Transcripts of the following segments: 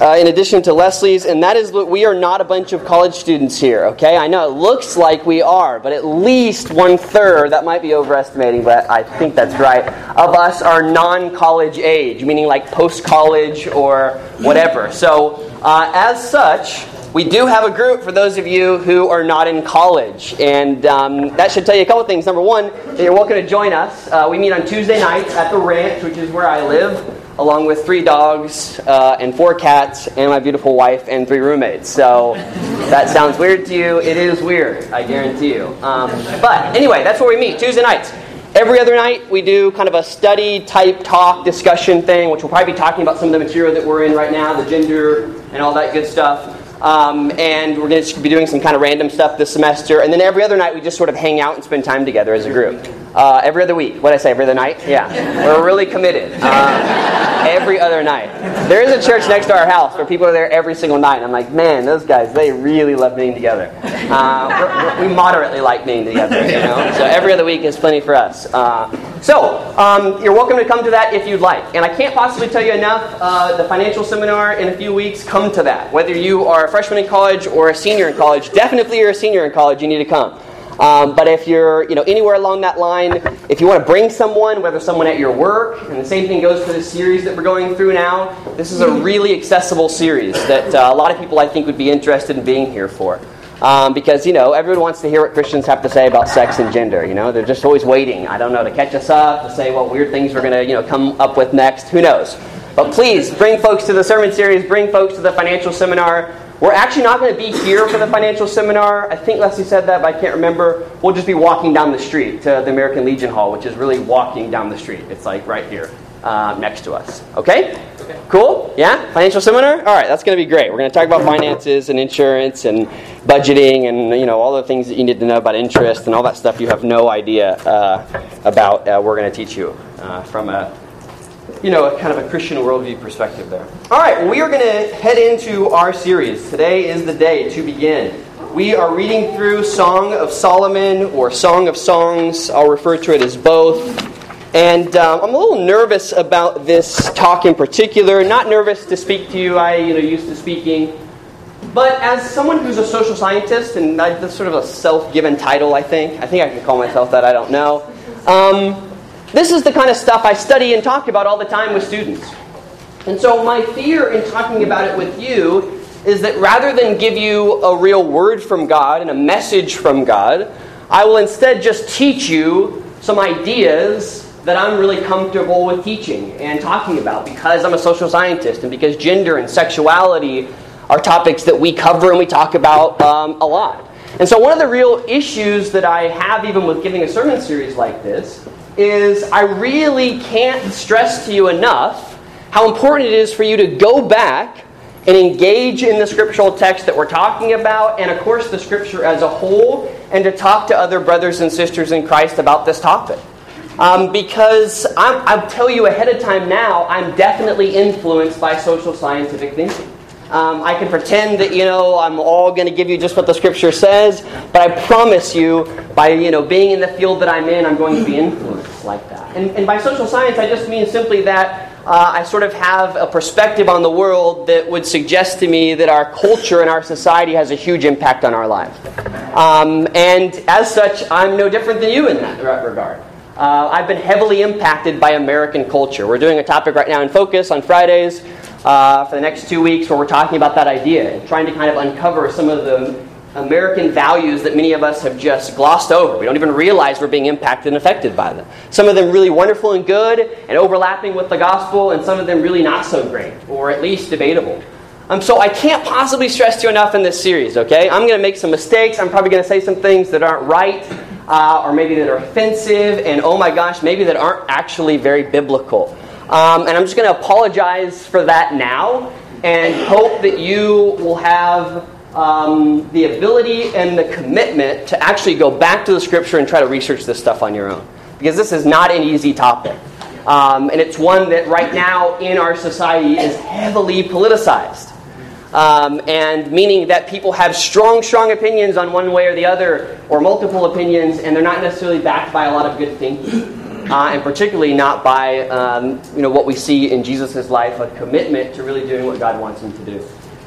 uh, in addition to Leslie's, and that is we are not a bunch of college students here, okay? I know it looks like we are, but at least one third, that might be overestimating, but I think that's right, of us are non college age, meaning like post college or whatever. So, uh, as such, we do have a group for those of you who are not in college, and um, that should tell you a couple things. Number one, that you're welcome to join us. Uh, we meet on Tuesday nights at the ranch, which is where I live along with three dogs uh, and four cats and my beautiful wife and three roommates. So that sounds weird to you. It is weird, I guarantee you. Um, but anyway, that's where we meet Tuesday nights. Every other night, we do kind of a study type talk discussion thing, which we'll probably be talking about some of the material that we're in right now, the gender and all that good stuff. Um, and we're going to be doing some kind of random stuff this semester. And then every other night, we just sort of hang out and spend time together as a group. Uh, every other week. What I say? Every other night? Yeah. We're really committed. Uh, every other night. There is a church next to our house where people are there every single night. I'm like, man, those guys, they really love being together. Uh, we moderately like being together, you know? So every other week is plenty for us. Uh, so, um, you're welcome to come to that if you'd like. And I can't possibly tell you enough. Uh, the financial seminar in a few weeks, come to that. Whether you are a freshman in college or a senior in college, definitely you're a senior in college, you need to come. Um, but if you're you know, anywhere along that line, if you want to bring someone, whether someone at your work, and the same thing goes for this series that we're going through now, this is a really accessible series that uh, a lot of people I think would be interested in being here for. Um, because, you know, everyone wants to hear what Christians have to say about sex and gender. You know, they're just always waiting, I don't know, to catch us up, to say what weird things we're going to, you know, come up with next. Who knows? But please, bring folks to the sermon series, bring folks to the financial seminar. We're actually not going to be here for the financial seminar. I think Leslie said that, but I can't remember. We'll just be walking down the street to the American Legion Hall, which is really walking down the street. It's like right here uh, next to us. Okay? okay? Cool? Yeah? Financial seminar? All right, that's going to be great. We're going to talk about finances and insurance and budgeting and you know all the things that you need to know about interest and all that stuff you have no idea uh, about. Uh, we're going to teach you uh, from a you know, a kind of a Christian worldview perspective there. All right, we are going to head into our series. Today is the day to begin. We are reading through Song of Solomon or Song of Songs. I'll refer to it as both. And um, I'm a little nervous about this talk in particular. Not nervous to speak to you. I, you know, used to speaking. But as someone who's a social scientist, and that's sort of a self-given title, I think. I think I can call myself that. I don't know. Um, this is the kind of stuff I study and talk about all the time with students. And so, my fear in talking about it with you is that rather than give you a real word from God and a message from God, I will instead just teach you some ideas that I'm really comfortable with teaching and talking about because I'm a social scientist and because gender and sexuality are topics that we cover and we talk about um, a lot. And so, one of the real issues that I have, even with giving a sermon series like this, is I really can't stress to you enough how important it is for you to go back and engage in the scriptural text that we're talking about, and of course, the scripture as a whole, and to talk to other brothers and sisters in Christ about this topic. Um, because I'm, I'll tell you ahead of time now, I'm definitely influenced by social scientific thinking. Um, I can pretend that, you know, I'm all going to give you just what the scripture says, but I promise you, by, you know, being in the field that I'm in, I'm going to be influenced like that. And, and by social science, I just mean simply that uh, I sort of have a perspective on the world that would suggest to me that our culture and our society has a huge impact on our lives. Um, and as such, I'm no different than you in that regard. Uh, I've been heavily impacted by American culture. We're doing a topic right now in Focus on Fridays uh, for the next two weeks where we're talking about that idea and trying to kind of uncover some of the American values that many of us have just glossed over. We don't even realize we're being impacted and affected by them. Some of them really wonderful and good and overlapping with the gospel, and some of them really not so great, or at least debatable. Um, so I can't possibly stress to you enough in this series, okay? I'm going to make some mistakes. I'm probably going to say some things that aren't right, uh, or maybe that are offensive, and oh my gosh, maybe that aren't actually very biblical. Um, and I'm just going to apologize for that now and hope that you will have um, the ability and the commitment to actually go back to the scripture and try to research this stuff on your own. Because this is not an easy topic. Um, and it's one that right now in our society is heavily politicized. Um, and meaning that people have strong, strong opinions on one way or the other, or multiple opinions, and they're not necessarily backed by a lot of good thinking. uh, and particularly not by um, you know, what we see in Jesus' life, a commitment to really doing what God wants him to do.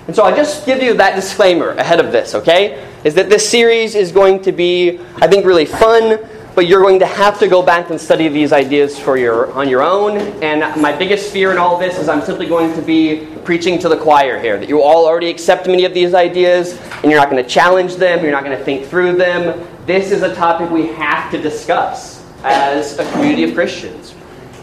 And so I just give you that disclaimer ahead of this, okay? Is that this series is going to be, I think, really fun, but you're going to have to go back and study these ideas for your on your own. And my biggest fear in all this is I'm simply going to be preaching to the choir here. That you all already accept many of these ideas, and you're not going to challenge them. You're not going to think through them. This is a topic we have to discuss as a community of Christians.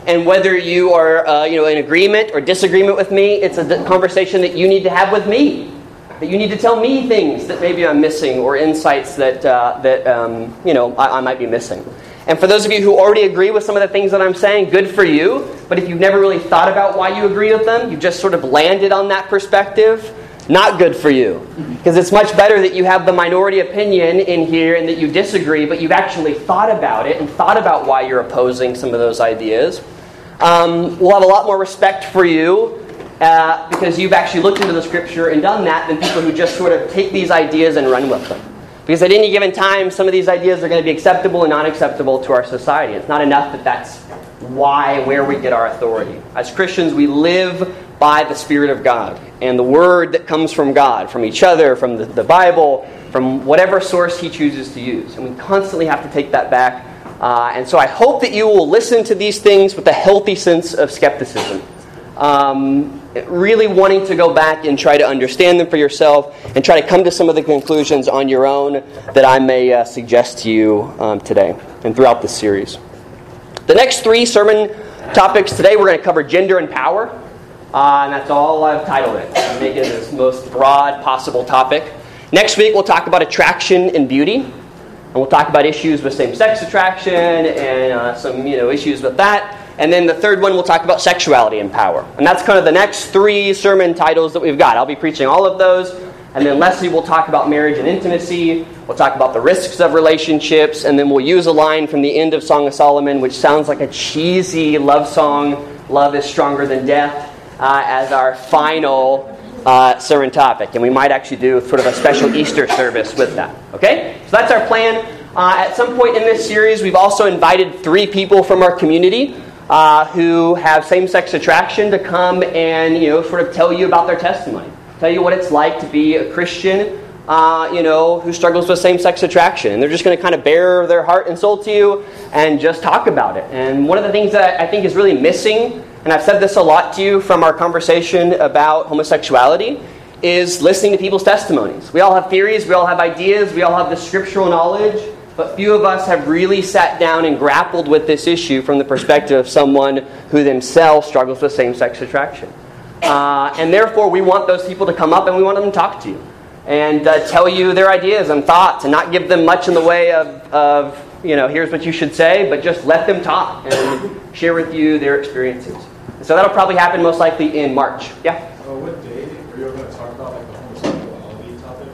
And whether you are, uh, you know, in agreement or disagreement with me, it's a conversation that you need to have with me that you need to tell me things that maybe I'm missing or insights that, uh, that um, you know, I, I might be missing. And for those of you who already agree with some of the things that I'm saying, good for you. But if you've never really thought about why you agree with them, you've just sort of landed on that perspective, not good for you. Because it's much better that you have the minority opinion in here and that you disagree, but you've actually thought about it and thought about why you're opposing some of those ideas. Um, we'll have a lot more respect for you uh, because you've actually looked into the scripture and done that than people who just sort of take these ideas and run with them. Because at any given time, some of these ideas are going to be acceptable and not acceptable to our society. It's not enough that that's why, where we get our authority. As Christians, we live by the Spirit of God and the Word that comes from God, from each other, from the, the Bible, from whatever source He chooses to use. And we constantly have to take that back. Uh, and so I hope that you will listen to these things with a healthy sense of skepticism. Um, really wanting to go back and try to understand them for yourself and try to come to some of the conclusions on your own that I may uh, suggest to you um, today and throughout this series. The next three sermon topics today, we're going to cover gender and power. Uh, and that's all I've titled it. I'm making this most broad possible topic. Next week, we'll talk about attraction and beauty. And we'll talk about issues with same sex attraction and uh, some you know, issues with that. And then the third one, we'll talk about sexuality and power. And that's kind of the next three sermon titles that we've got. I'll be preaching all of those. And then Leslie will talk about marriage and intimacy. We'll talk about the risks of relationships. And then we'll use a line from the end of Song of Solomon, which sounds like a cheesy love song Love is Stronger Than Death, uh, as our final uh, sermon topic. And we might actually do sort of a special Easter service with that. Okay? So that's our plan. Uh, at some point in this series, we've also invited three people from our community uh, who have same-sex attraction to come and you know sort of tell you about their testimony, tell you what it's like to be a Christian, uh, you know, who struggles with same-sex attraction, and they're just going to kind of bare their heart and soul to you and just talk about it. And one of the things that I think is really missing, and I've said this a lot to you from our conversation about homosexuality, is listening to people's testimonies. We all have theories, we all have ideas, we all have the scriptural knowledge but few of us have really sat down and grappled with this issue from the perspective of someone who themselves struggles with same sex attraction. Uh, and therefore, we want those people to come up and we want them to talk to you and uh, tell you their ideas and thoughts and not give them much in the way of, of, you know, here's what you should say, but just let them talk and share with you their experiences. So that'll probably happen most likely in March. Yeah? Uh, what day are you going to talk about like the homosexuality topic?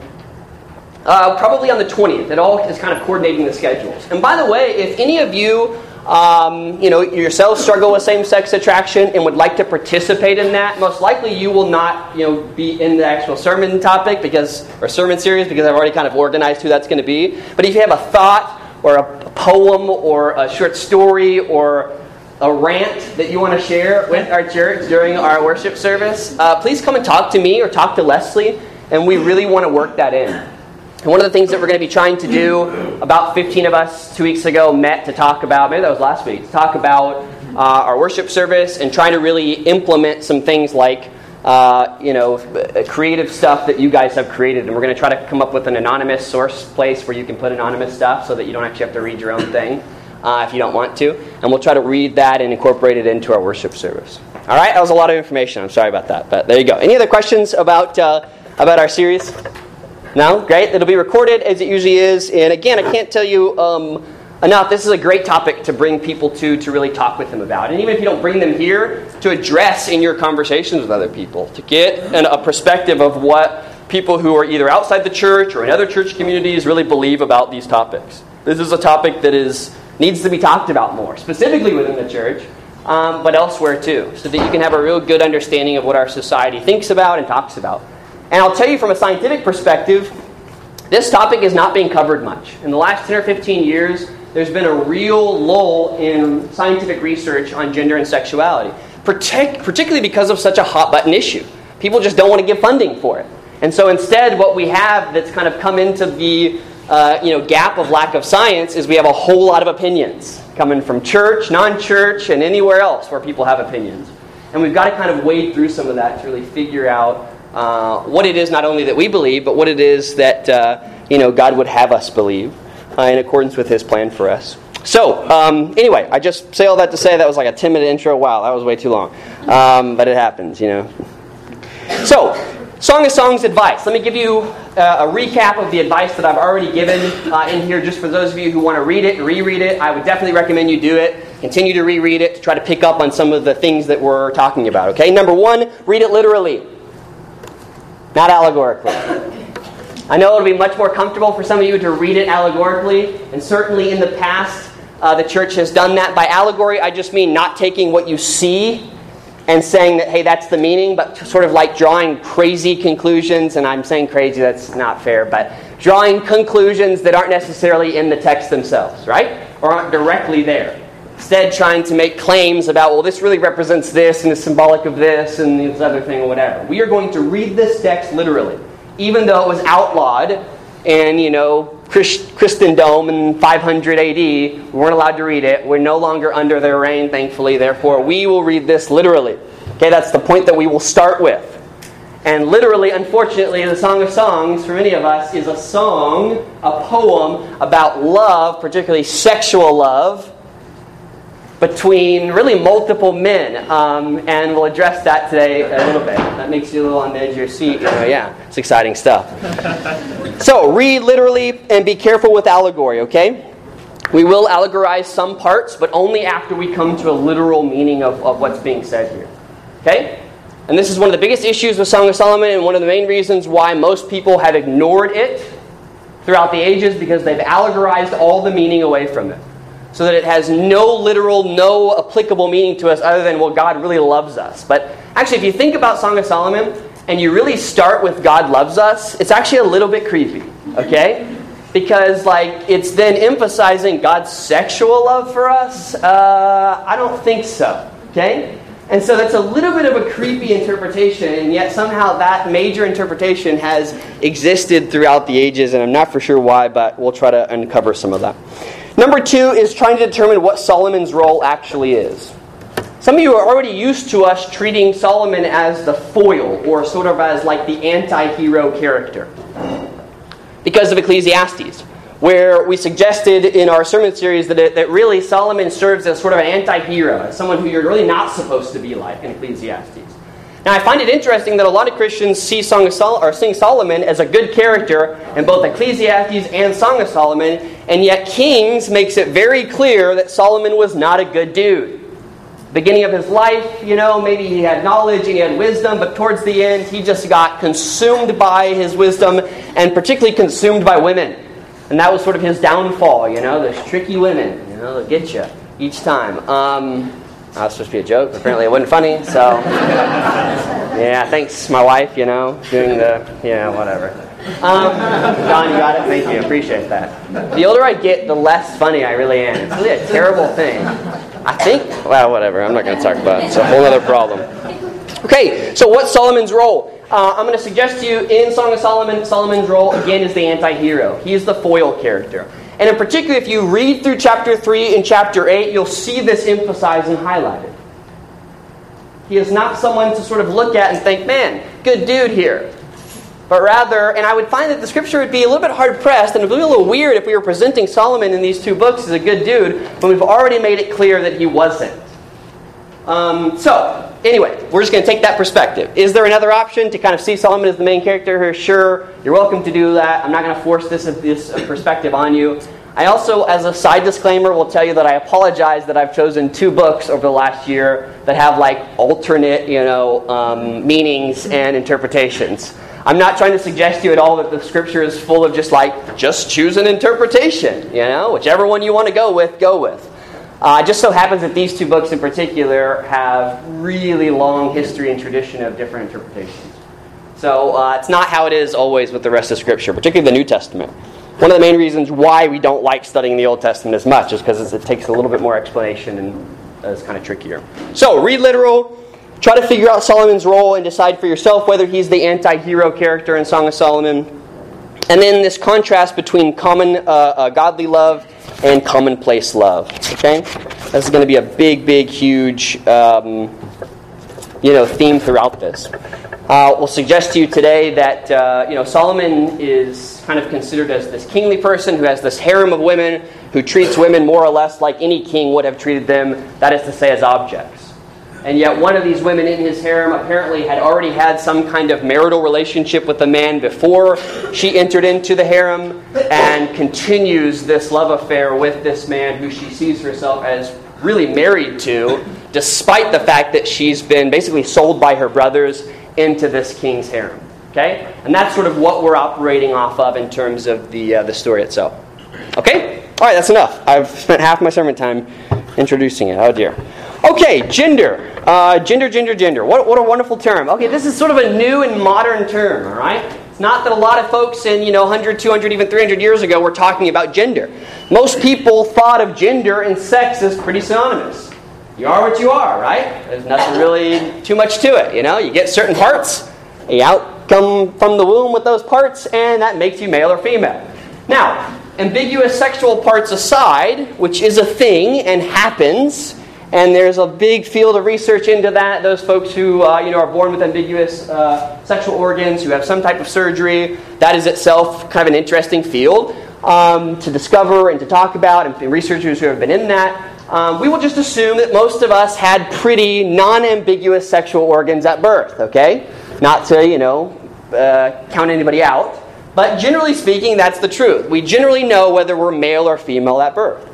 Uh, probably on the 20th. It all is kind of coordinating the schedules. And by the way, if any of you, um, you know, yourselves struggle with same-sex attraction and would like to participate in that, most likely you will not, you know, be in the actual sermon topic because or sermon series because I've already kind of organized who that's going to be. But if you have a thought or a poem or a short story or a rant that you want to share with our church during our worship service, uh, please come and talk to me or talk to Leslie, and we really want to work that in. And one of the things that we're going to be trying to do, about 15 of us two weeks ago met to talk about, maybe that was last week, to talk about uh, our worship service and trying to really implement some things like, uh, you know, creative stuff that you guys have created. And we're going to try to come up with an anonymous source place where you can put anonymous stuff so that you don't actually have to read your own thing uh, if you don't want to. And we'll try to read that and incorporate it into our worship service. All right, that was a lot of information. I'm sorry about that, but there you go. Any other questions about uh, about our series? No? Great. It'll be recorded as it usually is. And again, I can't tell you um, enough. This is a great topic to bring people to, to really talk with them about. And even if you don't bring them here, to address in your conversations with other people, to get an, a perspective of what people who are either outside the church or in other church communities really believe about these topics. This is a topic that is needs to be talked about more, specifically within the church, um, but elsewhere too, so that you can have a real good understanding of what our society thinks about and talks about. And I'll tell you from a scientific perspective, this topic is not being covered much. In the last 10 or 15 years, there's been a real lull in scientific research on gender and sexuality, Partic- particularly because of such a hot button issue. People just don't want to give funding for it. And so instead, what we have that's kind of come into the uh, you know, gap of lack of science is we have a whole lot of opinions coming from church, non church, and anywhere else where people have opinions. And we've got to kind of wade through some of that to really figure out uh, what it is not only that we believe, but what it is that uh, you know, God would have us believe uh, in accordance with His plan for us. So, um, anyway, I just say all that to say that was like a 10 minute intro. Wow, that was way too long. Um, but it happens, you know. So, Song of Songs advice. Let me give you uh, a recap of the advice that I've already given uh, in here, just for those of you who want to read it and reread it. I would definitely recommend you do it. Continue to reread it to try to pick up on some of the things that we're talking about. Okay, number one, read it literally, not allegorically. I know it'll be much more comfortable for some of you to read it allegorically, and certainly in the past, uh, the church has done that. By allegory, I just mean not taking what you see and saying that, hey, that's the meaning, but sort of like drawing crazy conclusions. And I'm saying crazy, that's not fair, but drawing conclusions that aren't necessarily in the text themselves, right? Or aren't directly there. Instead, trying to make claims about, well, this really represents this and is symbolic of this and this other thing or whatever. We are going to read this text literally, even though it was outlawed in, you know, Christendom in 500 AD. We weren't allowed to read it. We're no longer under their reign, thankfully. Therefore, we will read this literally. Okay, that's the point that we will start with. And literally, unfortunately, the Song of Songs, for many of us, is a song, a poem about love, particularly sexual love, between really multiple men. Um, and we'll address that today a little bit. That makes you a little on the edge of your seat. You know, yeah, it's exciting stuff. so, read literally and be careful with allegory, okay? We will allegorize some parts, but only after we come to a literal meaning of, of what's being said here. Okay? And this is one of the biggest issues with Song of Solomon, and one of the main reasons why most people have ignored it throughout the ages because they've allegorized all the meaning away from it so that it has no literal, no applicable meaning to us other than, well, God really loves us. But actually, if you think about Song of Solomon and you really start with God loves us, it's actually a little bit creepy, okay? Because, like, it's then emphasizing God's sexual love for us. Uh, I don't think so, okay? And so that's a little bit of a creepy interpretation, and yet somehow that major interpretation has existed throughout the ages, and I'm not for sure why, but we'll try to uncover some of that. Number two is trying to determine what Solomon's role actually is. Some of you are already used to us treating Solomon as the foil, or sort of as like the anti hero character, because of Ecclesiastes, where we suggested in our sermon series that, it, that really Solomon serves as sort of an anti hero, as someone who you're really not supposed to be like in Ecclesiastes. Now, I find it interesting that a lot of Christians see Song of Sol- or sing Solomon as a good character in both Ecclesiastes and Song of Solomon, and yet Kings makes it very clear that Solomon was not a good dude. Beginning of his life, you know, maybe he had knowledge and he had wisdom, but towards the end, he just got consumed by his wisdom and particularly consumed by women. And that was sort of his downfall, you know, those tricky women, you know, they'll get you each time. Um, that was supposed to be a joke. Apparently, it wasn't funny. So, yeah, thanks, my wife. You know, doing the yeah, whatever. Um, Don, you got it. Thank you. Appreciate that. The older I get, the less funny I really am. It's really a terrible thing. I think. Well, whatever. I'm not going to talk about it. It's a whole other problem. Okay, so what's Solomon's role? Uh, I'm going to suggest to you in Song of Solomon, Solomon's role again is the anti-hero. He is the foil character. And in particular, if you read through chapter 3 and chapter 8, you'll see this emphasized and highlighted. He is not someone to sort of look at and think, man, good dude here. But rather, and I would find that the scripture would be a little bit hard pressed and it would be a little weird if we were presenting Solomon in these two books as a good dude when we've already made it clear that he wasn't. Um, so, anyway, we're just going to take that perspective. Is there another option to kind of see Solomon as the main character here? Sure, you're welcome to do that. I'm not going to force this, this perspective on you. I also, as a side disclaimer, will tell you that I apologize that I've chosen two books over the last year that have like alternate, you know, um, meanings and interpretations. I'm not trying to suggest to you at all that the scripture is full of just like, just choose an interpretation, you know, whichever one you want to go with, go with. Uh, it just so happens that these two books in particular have really long history and tradition of different interpretations. So uh, it's not how it is always with the rest of Scripture, particularly the New Testament. one of the main reasons why we don't like studying the Old Testament as much is because it takes a little bit more explanation and it's kind of trickier. So, read literal, try to figure out Solomon's role and decide for yourself whether he's the anti hero character in Song of Solomon. And then this contrast between common uh, uh, godly love and commonplace love. Okay? This is going to be a big, big, huge um, you know, theme throughout this. Uh, we'll suggest to you today that uh, you know Solomon is kind of considered as this kingly person who has this harem of women who treats women more or less like any king would have treated them. That is to say, as objects. And yet, one of these women in his harem apparently had already had some kind of marital relationship with the man before she entered into the harem, and continues this love affair with this man who she sees herself as really married to, despite the fact that she's been basically sold by her brothers into this king's harem. Okay? And that's sort of what we're operating off of in terms of the, uh, the story itself. Okay? All right, that's enough. I've spent half my sermon time introducing it. Oh, dear. Okay, gender. Uh, gender, gender, gender. What, what a wonderful term. Okay, this is sort of a new and modern term, all right? It's not that a lot of folks in, you know, 100, 200, even 300 years ago were talking about gender. Most people thought of gender and sex as pretty synonymous. You are what you are, right? There's nothing really too much to it, you know? You get certain parts, you out come from the womb with those parts, and that makes you male or female. Now, ambiguous sexual parts aside, which is a thing and happens, and there's a big field of research into that. Those folks who uh, you know are born with ambiguous uh, sexual organs, who have some type of surgery, that is itself kind of an interesting field um, to discover and to talk about, and researchers who have been in that. Um, we will just assume that most of us had pretty non-ambiguous sexual organs at birth. Okay, not to you know uh, count anybody out. But generally speaking, that's the truth. We generally know whether we're male or female at birth.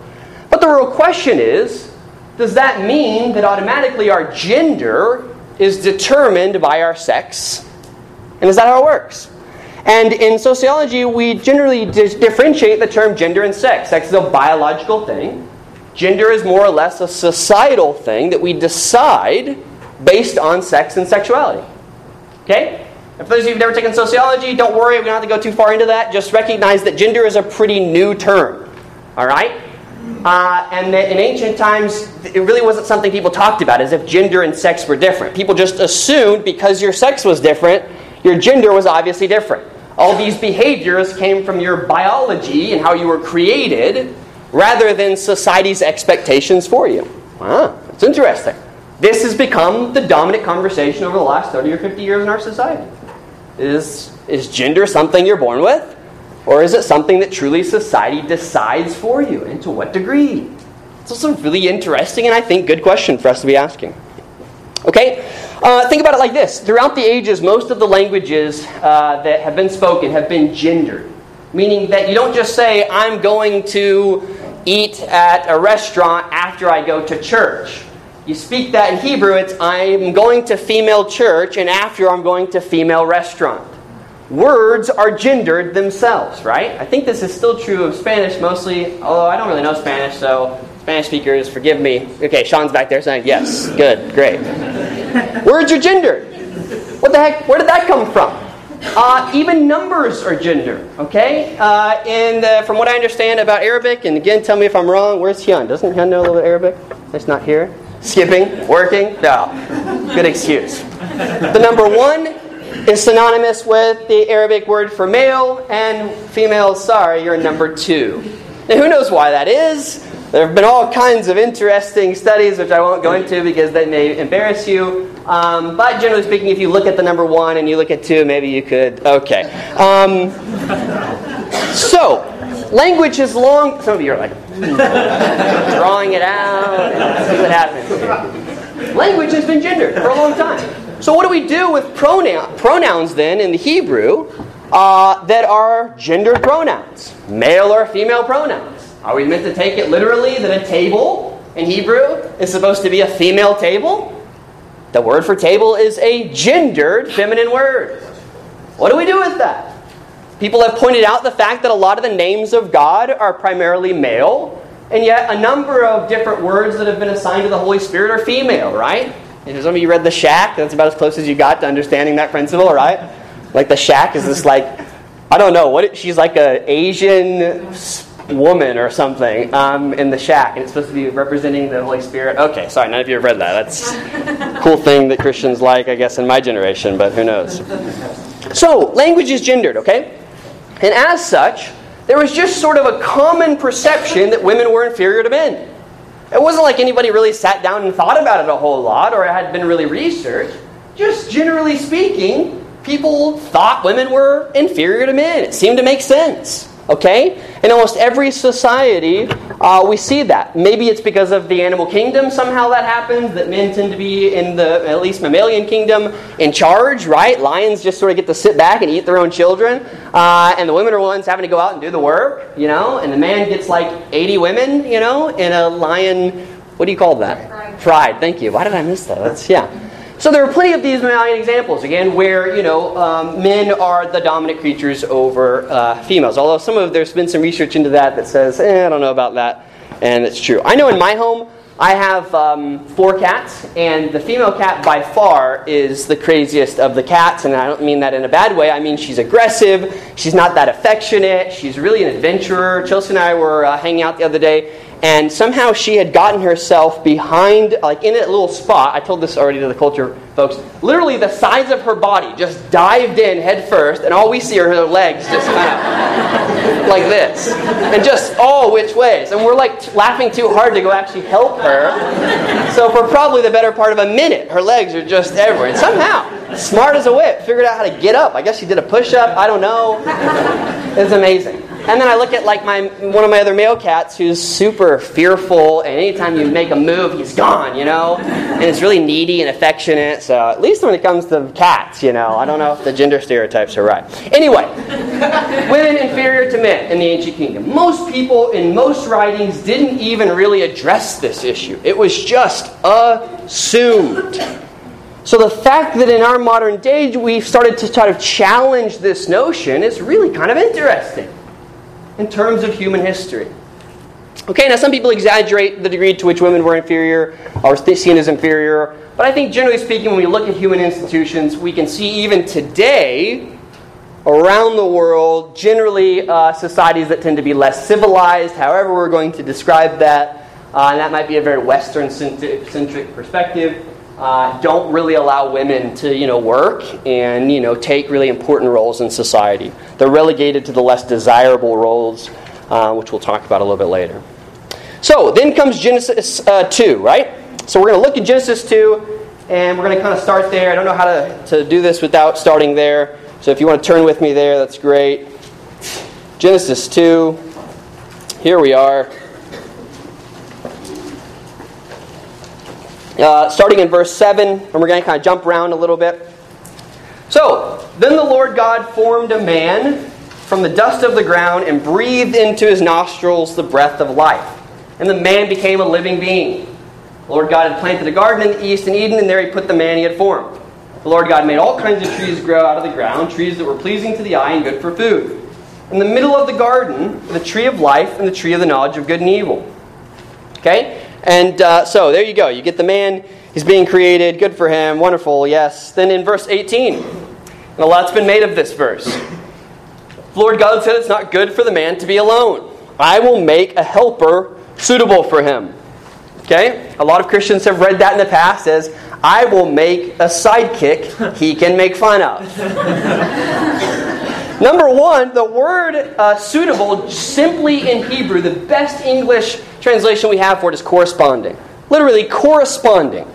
But the real question is does that mean that automatically our gender is determined by our sex? And is that how it works? And in sociology, we generally di- differentiate the term gender and sex. Sex is a biological thing, gender is more or less a societal thing that we decide based on sex and sexuality. Okay? And for those of you who've never taken sociology, don't worry, we don't have to go too far into that. Just recognize that gender is a pretty new term. All right? Uh, and that in ancient times, it really wasn't something people talked about as if gender and sex were different. People just assumed because your sex was different, your gender was obviously different. All these behaviors came from your biology and how you were created rather than society's expectations for you. Wow, that's interesting. This has become the dominant conversation over the last 30 or 50 years in our society. Is, is gender something you're born with? Or is it something that truly society decides for you? And to what degree? It's also really interesting and I think good question for us to be asking. Okay? Uh, think about it like this. Throughout the ages, most of the languages uh, that have been spoken have been gendered. Meaning that you don't just say, I'm going to eat at a restaurant after I go to church. You speak that in Hebrew, it's I'm going to female church, and after I'm going to female restaurant. Words are gendered themselves, right? I think this is still true of Spanish mostly, although I don't really know Spanish, so Spanish speakers, forgive me. Okay, Sean's back there saying, yes, good, great. Words are gendered. What the heck? Where did that come from? Uh, even numbers are gendered, okay? Uh, and uh, from what I understand about Arabic, and again, tell me if I'm wrong, where's Hyun? Doesn't Hyun know a little bit Arabic? It's not here. Skipping? Working? No. Good excuse. The number one is synonymous with the Arabic word for male, and female, sorry, you're number two. Now, who knows why that is? There have been all kinds of interesting studies, which I won't go into because they may embarrass you. Um, but generally speaking, if you look at the number one and you look at two, maybe you could. Okay. Um, so, language is long. Some of you are like, drawing it out. See what happens. Language has been gendered for a long time. So what do we do with pronoun, pronouns then in the Hebrew uh, that are gendered pronouns, male or female pronouns? Are we meant to take it literally that a table in Hebrew is supposed to be a female table? The word for table is a gendered feminine word. What do we do with that? People have pointed out the fact that a lot of the names of God are primarily male, and yet a number of different words that have been assigned to the Holy Spirit are female, right? And some of you read the shack, that's about as close as you got to understanding that principle, right? Like the shack is this like I don't know what. It, she's like a Asian woman or something um, in the shack, and it's supposed to be representing the Holy Spirit. Okay, sorry, none of you have read that. That's a cool thing that Christians like, I guess, in my generation, but who knows. So, language is gendered, okay? And as such, there was just sort of a common perception that women were inferior to men. It wasn't like anybody really sat down and thought about it a whole lot or it had been really researched. Just generally speaking, people thought women were inferior to men. It seemed to make sense. Okay? In almost every society, uh, we see that. Maybe it's because of the animal kingdom, somehow that happens, that men tend to be in the, at least mammalian kingdom, in charge, right? Lions just sort of get to sit back and eat their own children. Uh, and the women are ones having to go out and do the work, you know? And the man gets like 80 women, you know, in a lion, what do you call that? Pride. Pride, thank you. Why did I miss that? That's, yeah. So there are plenty of these mammalian examples, again, where you know um, men are the dominant creatures over uh, females. Although some of there's been some research into that that says, eh, I don't know about that, and it's true. I know in my home I have um, four cats, and the female cat by far is the craziest of the cats, and I don't mean that in a bad way. I mean she's aggressive, she's not that affectionate, she's really an adventurer. Chelsea and I were uh, hanging out the other day, and somehow she had gotten herself behind, like in a little spot. I told this already to the culture folks. Literally, the sides of her body just dived in head first, and all we see are her legs just kind of like this, and just all which ways. And we're like t- laughing too hard to go actually help her. So for probably the better part of a minute, her legs are just everywhere. And somehow, smart as a whip, figured out how to get up. I guess she did a push-up. I don't know. It's amazing. And then I look at like my one of my other male cats who's super fearful, and anytime you make a move, he's gone, you know. And it's really needy and affectionate. So at least when it comes to cats, you know, I don't know if the gender stereotypes are right. Anyway, women inferior to men in the ancient kingdom. Most people in most writings didn't even really address this issue. It was just assumed. So the fact that in our modern day we've started to try to challenge this notion is really kind of interesting in terms of human history. Okay, now some people exaggerate the degree to which women were inferior or seen as inferior, but I think generally speaking, when we look at human institutions, we can see even today around the world, generally uh, societies that tend to be less civilized, however, we're going to describe that, uh, and that might be a very Western centric perspective. Uh, don't really allow women to you know work and you know take really important roles in society. They're relegated to the less desirable roles, uh, which we'll talk about a little bit later. So then comes Genesis uh, two, right? So we're going to look at Genesis two, and we're going to kind of start there. I don't know how to, to do this without starting there. So if you want to turn with me there, that's great. Genesis two. Here we are. Uh, starting in verse 7, and we're going to kind of jump around a little bit. So, then the Lord God formed a man from the dust of the ground and breathed into his nostrils the breath of life. And the man became a living being. The Lord God had planted a garden in the east in Eden, and there he put the man he had formed. The Lord God made all kinds of trees grow out of the ground, trees that were pleasing to the eye and good for food. In the middle of the garden, the tree of life and the tree of the knowledge of good and evil. Okay? And uh, so there you go. You get the man. He's being created. Good for him. Wonderful. Yes. Then in verse 18, and a lot's been made of this verse. Lord God said it's not good for the man to be alone. I will make a helper suitable for him. Okay? A lot of Christians have read that in the past as, I will make a sidekick he can make fun of. Number one, the word uh, suitable, simply in Hebrew, the best English translation we have for it is corresponding. Literally, corresponding,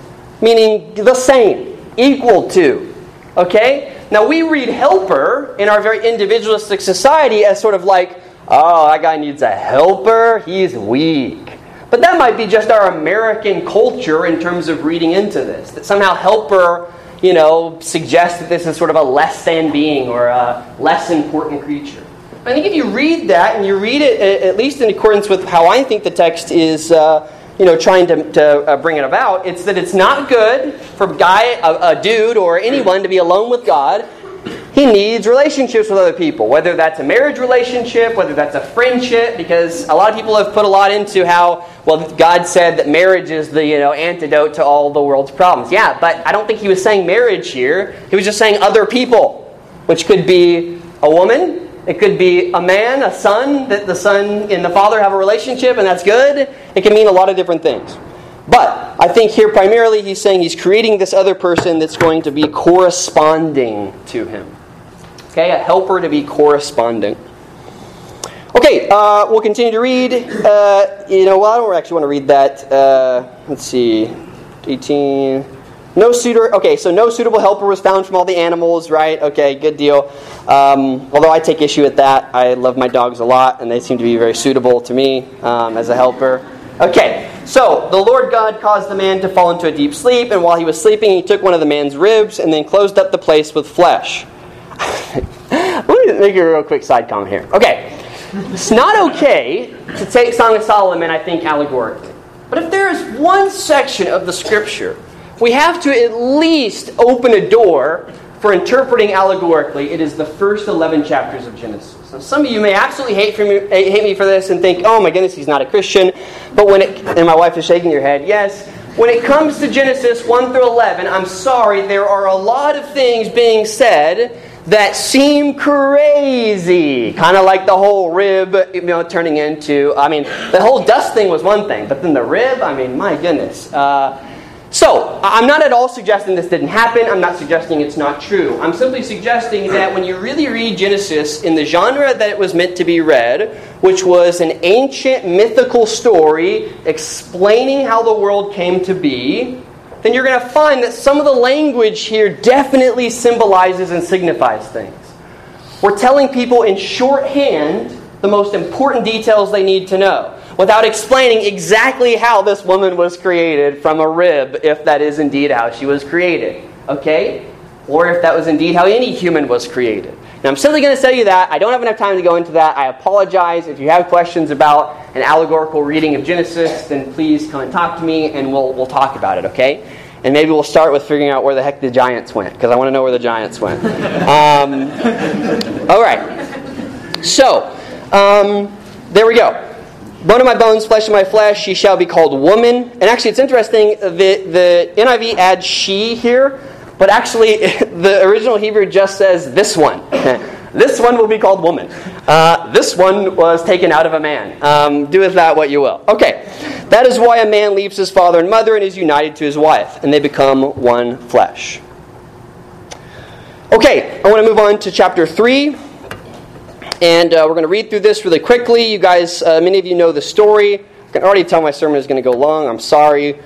meaning the same, equal to. Okay? Now, we read helper in our very individualistic society as sort of like, oh, that guy needs a helper, he's weak. But that might be just our American culture in terms of reading into this. That somehow helper you know, suggest that this is sort of a less than being or a less important creature. I think if you read that and you read it at least in accordance with how I think the text is, uh, you know, trying to, to uh, bring it about, it's that it's not good for guy, a, a dude, or anyone to be alone with God. He needs relationships with other people, whether that's a marriage relationship, whether that's a friendship, because a lot of people have put a lot into how, well, God said that marriage is the you know antidote to all the world's problems. Yeah, but I don't think he was saying marriage here. He was just saying other people, which could be a woman, It could be a man, a son, that the son and the father have a relationship, and that's good. It can mean a lot of different things. But I think here primarily he's saying he's creating this other person that's going to be corresponding to him. Okay, a helper to be corresponding. Okay, uh, we'll continue to read. Uh, you know, well, I don't actually want to read that. Uh, let's see, 18. No suitor. Okay, so no suitable helper was found from all the animals, right? Okay, good deal. Um, although I take issue with that, I love my dogs a lot, and they seem to be very suitable to me um, as a helper. Okay, so the Lord God caused the man to fall into a deep sleep, and while he was sleeping, he took one of the man's ribs and then closed up the place with flesh. Let me make a real quick side comment here. Okay, it's not okay to take Song of Solomon, I think, allegorically. But if there is one section of the scripture we have to at least open a door for interpreting allegorically. It is the first 11 chapters of Genesis. Now, some of you may absolutely hate, me, hate me for this and think, oh my goodness, he's not a Christian. But when it, and my wife is shaking her head, yes. When it comes to Genesis 1 through 11, I'm sorry, there are a lot of things being said that seem crazy. Kind of like the whole rib, you know, turning into, I mean, the whole dust thing was one thing, but then the rib, I mean, my goodness. Uh, so, I'm not at all suggesting this didn't happen. I'm not suggesting it's not true. I'm simply suggesting that when you really read Genesis in the genre that it was meant to be read, which was an ancient mythical story explaining how the world came to be, then you're going to find that some of the language here definitely symbolizes and signifies things. We're telling people in shorthand the most important details they need to know without explaining exactly how this woman was created from a rib, if that is indeed how she was created. Okay? Or if that was indeed how any human was created. Now, I'm simply going to tell you that. I don't have enough time to go into that. I apologize. If you have questions about an allegorical reading of Genesis, then please come and talk to me and we'll, we'll talk about it, okay? And maybe we'll start with figuring out where the heck the giants went, because I want to know where the giants went. Um, all right. So, um, there we go bone of my bones, flesh of my flesh, she shall be called woman. And actually, it's interesting, the, the NIV adds she here, but actually, the original Hebrew just says this one. this one will be called woman. Uh, this one was taken out of a man. Um, do with that what you will. Okay, that is why a man leaves his father and mother and is united to his wife, and they become one flesh. Okay, I want to move on to chapter 3. And uh, we're going to read through this really quickly. You guys, uh, many of you know the story. I can already tell my sermon is going to go long. I'm sorry.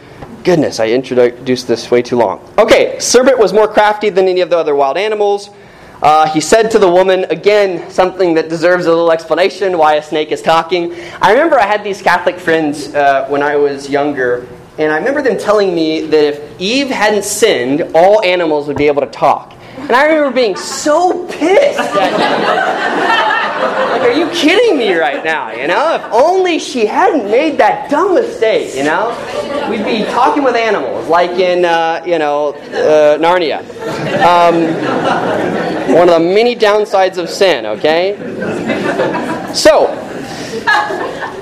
Goodness, I introduced this way too long. Okay, serpent was more crafty than any of the other wild animals. Uh, he said to the woman, again, something that deserves a little explanation why a snake is talking. I remember I had these Catholic friends uh, when I was younger, and I remember them telling me that if Eve hadn't sinned, all animals would be able to talk. And I remember being so pissed Like, are you kidding me right now? You know, if only she hadn't made that dumb mistake, you know, we'd be talking with animals, like in, uh, you know, uh, Narnia. Um, one of the many downsides of sin, okay? So,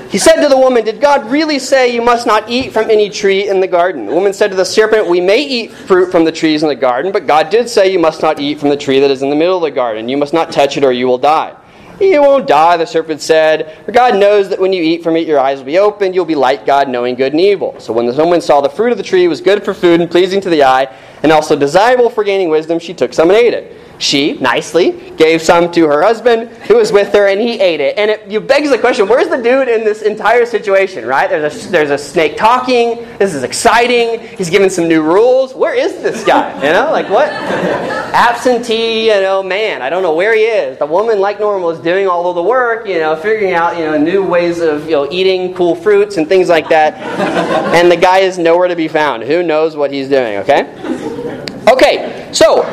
he said to the woman, Did God really say you must not eat from any tree in the garden? The woman said to the serpent, We may eat fruit from the trees in the garden, but God did say you must not eat from the tree that is in the middle of the garden. You must not touch it or you will die. You won't die, the serpent said. For God knows that when you eat from it, your eyes will be opened. You'll be like God, knowing good and evil. So when the woman saw the fruit of the tree was good for food and pleasing to the eye, and also desirable for gaining wisdom, she took some and ate it. She, nicely, gave some to her husband who was with her, and he ate it. And it you begs the question where's the dude in this entire situation, right? There's a, there's a snake talking. This is exciting. He's given some new rules. Where is this guy? You know, like what? Absentee, you know, man. I don't know where he is. The woman, like normal, is doing all of the work, you know, figuring out, you know, new ways of, you know, eating cool fruits and things like that. and the guy is nowhere to be found. Who knows what he's doing, okay? Okay, so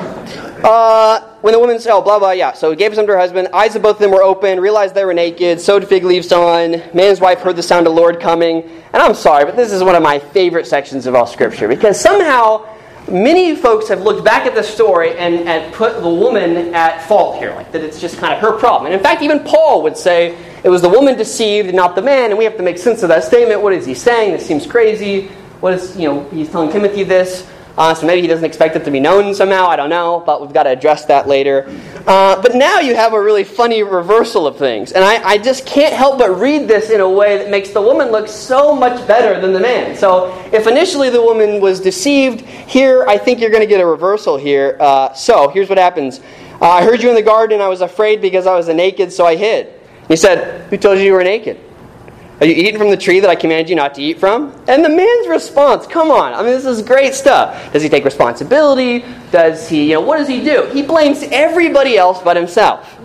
uh, when the woman said, oh, blah, blah, yeah. So he gave some to her husband. Eyes of both of them were open, realized they were naked, sewed fig leaves on. Man's wife heard the sound of the Lord coming. And I'm sorry, but this is one of my favorite sections of all Scripture because somehow many folks have looked back at this story and, and put the woman at fault here, like that it's just kind of her problem. And in fact, even Paul would say it was the woman deceived, and not the man, and we have to make sense of that statement. What is he saying? This seems crazy. What is, you know, he's telling Timothy this. Uh, so maybe he doesn't expect it to be known somehow. I don't know, but we've got to address that later. Uh, but now you have a really funny reversal of things. And I, I, just can't help but read this in a way that makes the woman look so much better than the man. So if initially the woman was deceived, here I think you're going to get a reversal here. Uh, so here's what happens uh, I heard you in the garden. I was afraid because I was naked, so I hid. He said, Who told you you were naked? Are you eating from the tree that I commanded you not to eat from? And the man's response, come on. I mean, this is great stuff. Does he take responsibility? Does he, you know, what does he do? He blames everybody else but himself.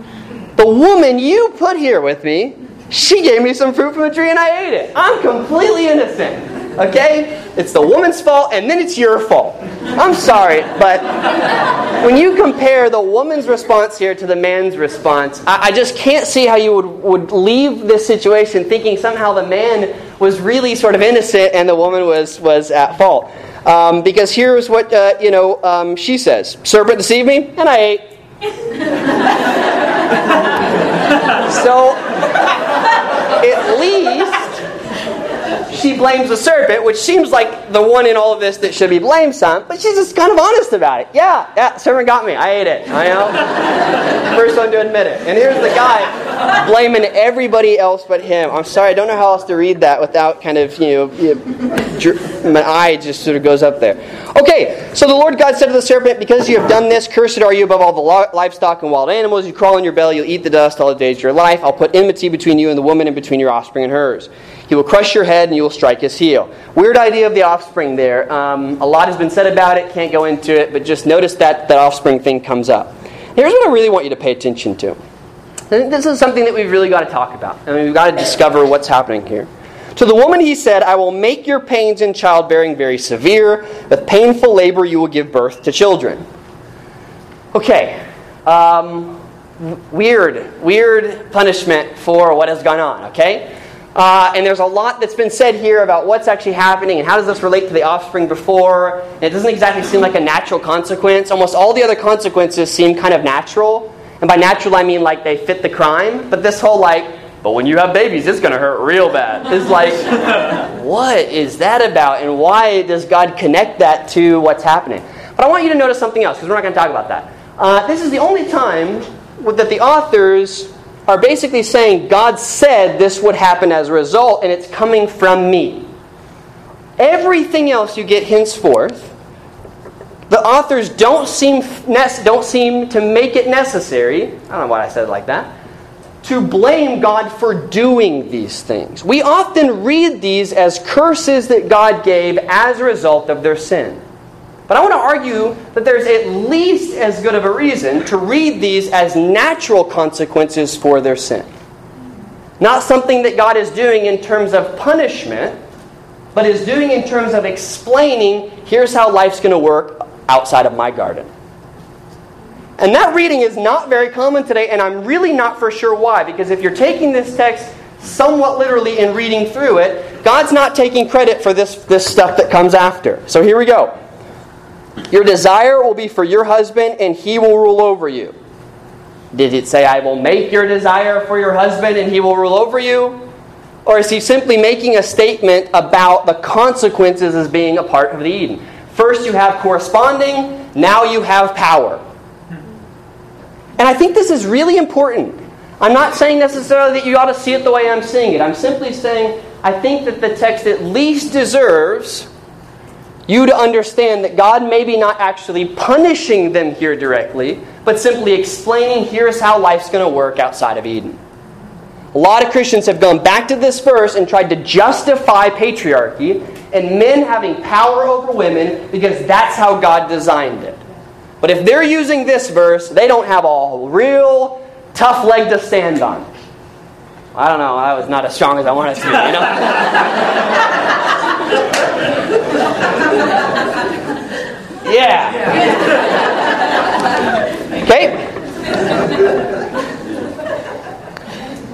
The woman you put here with me, she gave me some fruit from the tree and I ate it. I'm completely innocent. Okay? It's the woman's fault and then it's your fault. I'm sorry, but when you compare the woman's response here to the man's response, I, I just can't see how you would, would leave this situation thinking somehow the man was really sort of innocent and the woman was, was at fault. Um, because here's what uh, you know um, she says: "Serpent deceived me, and I ate." so, at least she blames the serpent, which seems like the one in all of this that should be blamed some, but she's just kind of honest about it. Yeah, yeah, serpent got me. I ate it. I know. First one to admit it. And here's the guy blaming everybody else but him. I'm sorry, I don't know how else to read that without kind of, you know, you my eye just sort of goes up there. Okay, so the Lord God said to the serpent, Because you have done this, cursed are you above all the livestock and wild animals. You crawl on your belly, you'll eat the dust all the days of your life. I'll put enmity between you and the woman and between your offspring and hers. He will crush your head and you will strike his heel. Weird idea of the offspring there. Um, a lot has been said about it, can't go into it, but just notice that that offspring thing comes up. Here's what I really want you to pay attention to. This is something that we've really got to talk about. I mean, we've got to discover what's happening here. To the woman he said, I will make your pains in childbearing very severe. With painful labor you will give birth to children. Okay. Um, weird, weird punishment for what has gone on, okay? Uh, and there's a lot that's been said here about what's actually happening and how does this relate to the offspring before. And it doesn't exactly seem like a natural consequence. Almost all the other consequences seem kind of natural. And by natural, I mean like they fit the crime. But this whole like, but when you have babies, it's going to hurt real bad. Is like, what is that about? And why does God connect that to what's happening? But I want you to notice something else because we're not going to talk about that. Uh, this is the only time that the authors are basically saying God said this would happen as a result, and it's coming from me. Everything else you get henceforth, the authors don't seem, don't seem to make it necessary. I don't know why I said it like that. To blame God for doing these things. We often read these as curses that God gave as a result of their sin. But I want to argue that there's at least as good of a reason to read these as natural consequences for their sin. Not something that God is doing in terms of punishment, but is doing in terms of explaining here's how life's going to work outside of my garden. And that reading is not very common today, and I'm really not for sure why. Because if you're taking this text somewhat literally and reading through it, God's not taking credit for this, this stuff that comes after. So here we go. Your desire will be for your husband, and he will rule over you. Did it say, I will make your desire for your husband, and he will rule over you? Or is he simply making a statement about the consequences as being a part of the Eden? First, you have corresponding, now you have power. And I think this is really important. I'm not saying necessarily that you ought to see it the way I'm seeing it. I'm simply saying I think that the text at least deserves you to understand that God may be not actually punishing them here directly, but simply explaining here's how life's going to work outside of Eden. A lot of Christians have gone back to this verse and tried to justify patriarchy and men having power over women because that's how God designed it. But if they're using this verse, they don't have a real tough leg to stand on. I don't know, I was not as strong as I wanted to, you know? Yeah. Okay?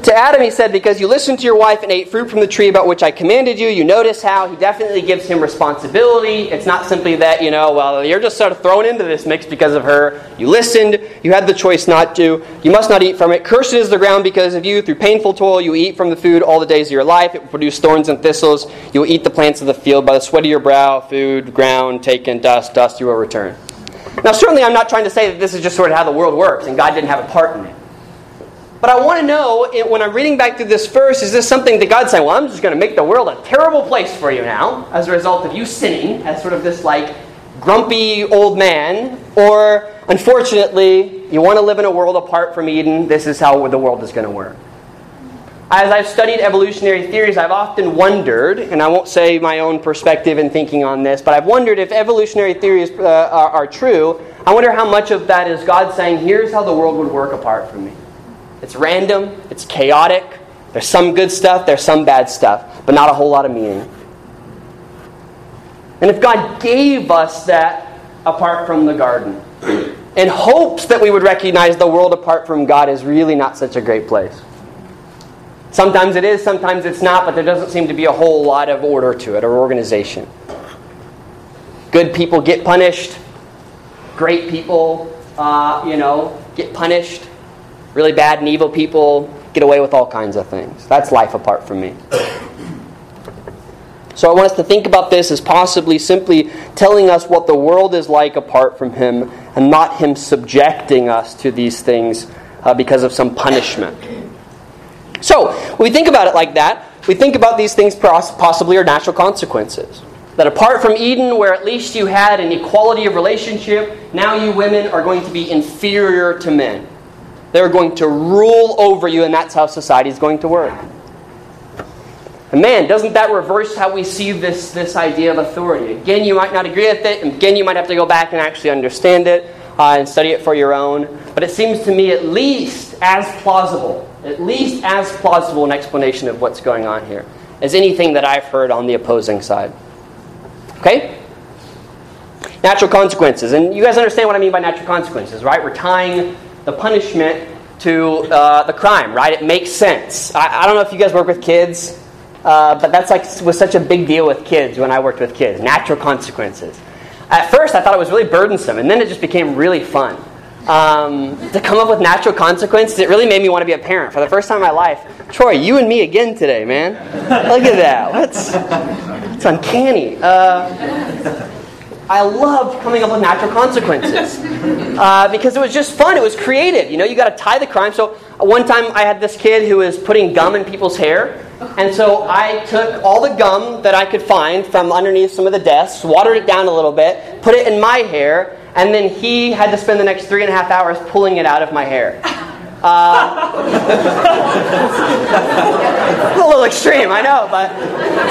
To Adam, he said, Because you listened to your wife and ate fruit from the tree about which I commanded you, you notice how he definitely gives him responsibility. It's not simply that, you know, well, you're just sort of thrown into this mix because of her. You listened, you had the choice not to. You must not eat from it. Cursed is the ground because of you. Through painful toil, you eat from the food all the days of your life. It will produce thorns and thistles. You will eat the plants of the field. By the sweat of your brow, food, ground, taken, dust, dust you will return. Now, certainly, I'm not trying to say that this is just sort of how the world works and God didn't have a part in it. But I want to know when I'm reading back through this verse, is this something that God's saying, well, I'm just going to make the world a terrible place for you now as a result of you sinning as sort of this like grumpy old man? Or unfortunately, you want to live in a world apart from Eden, this is how the world is going to work. As I've studied evolutionary theories, I've often wondered, and I won't say my own perspective in thinking on this, but I've wondered if evolutionary theories uh, are, are true, I wonder how much of that is God saying, here's how the world would work apart from me. It's random, it's chaotic. There's some good stuff, there's some bad stuff, but not a whole lot of meaning. And if God gave us that apart from the garden, in hopes that we would recognize the world apart from God is really not such a great place. Sometimes it is, sometimes it's not, but there doesn't seem to be a whole lot of order to it or organization. Good people get punished, great people, uh, you know, get punished. Really bad and evil people get away with all kinds of things. That's life apart from me. So I want us to think about this as possibly simply telling us what the world is like apart from Him and not Him subjecting us to these things uh, because of some punishment. So, when we think about it like that, we think about these things possibly are natural consequences. That apart from Eden, where at least you had an equality of relationship, now you women are going to be inferior to men. They're going to rule over you, and that's how society is going to work. And man, doesn't that reverse how we see this, this idea of authority? Again, you might not agree with it, and again, you might have to go back and actually understand it uh, and study it for your own. But it seems to me at least as plausible, at least as plausible an explanation of what's going on here as anything that I've heard on the opposing side. Okay? Natural consequences. And you guys understand what I mean by natural consequences, right? We're tying the punishment to uh, the crime, right? It makes sense. I, I, don't know if you guys work with kids, uh, but that's like was such a big deal with kids when I worked with kids. Natural consequences. At first, I thought it was really burdensome, and then it just became really fun. Um, to come up with natural consequences, it really made me want to be a parent for the first time in my life. Troy, you and me again today, man. Look at that. What's it's uncanny. Uh, I loved coming up with natural consequences uh, because it was just fun. It was creative. You know, you got to tie the crime. So one time I had this kid who was putting gum in people's hair, and so I took all the gum that I could find from underneath some of the desks, watered it down a little bit, put it in my hair, and then he had to spend the next three and a half hours pulling it out of my hair. Uh, a little extreme, I know, but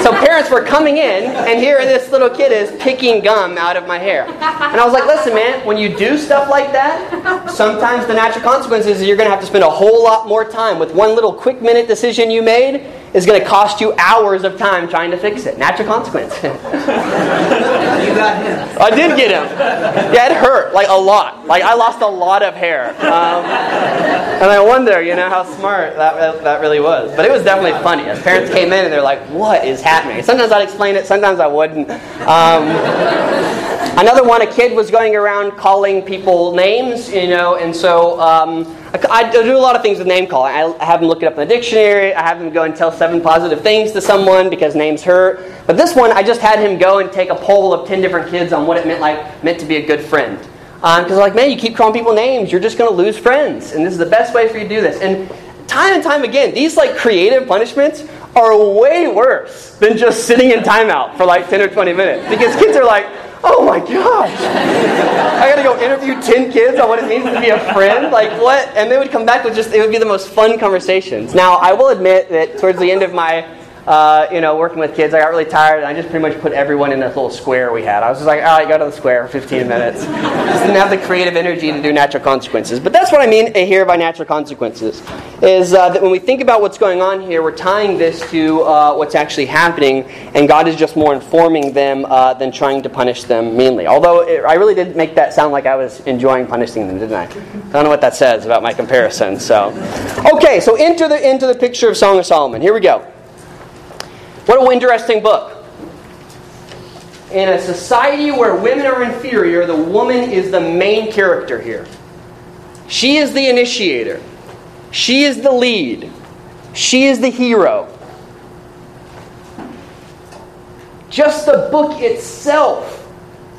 so parents were coming in, and here this little kid is picking gum out of my hair, and I was like, "Listen, man, when you do stuff like that, sometimes the natural consequences is you're going to have to spend a whole lot more time with one little quick minute decision you made is going to cost you hours of time trying to fix it. Natural consequence. you got him. I did get him. Yeah, it hurt like a lot. Like I lost a lot of hair, um, and I wonder, you know, how smart that that really was. But it was definitely funny. As parents came in and they're like, "What is happening?" Sometimes I'd explain it. Sometimes I wouldn't. Um, another one, a kid was going around calling people names, you know, and so. Um, I, do a lot of things with name calling. I have them look it up in the dictionary. I have them go and tell seven positive things to someone because names hurt. But this one, I just had him go and take a poll of ten different kids on what it meant like meant to be a good friend. Because um, like, man, you keep calling people names, you're just going to lose friends, and this is the best way for you to do this. And time and time again, these like creative punishments are way worse than just sitting in timeout for like ten or twenty minutes because kids are like oh my gosh, I gotta go interview 10 kids on what it means to be a friend? Like, what? And they would come back with just, it would be the most fun conversations. Now, I will admit that towards the end of my uh, you know, working with kids, I got really tired, and I just pretty much put everyone in this little square we had. I was just like, all right, go to the square for 15 minutes. just didn't have the creative energy to do natural consequences. But that's what I mean here by natural consequences. is uh, that when we think about what's going on here, we're tying this to uh, what's actually happening, and God is just more informing them uh, than trying to punish them meanly. Although it, I really did make that sound like I was enjoying punishing them, didn't I? I don't know what that says about my comparison. So, okay, so into the into the picture of Song of Solomon. Here we go. What an interesting book. In a society where women are inferior, the woman is the main character here. She is the initiator. She is the lead. She is the hero. Just the book itself,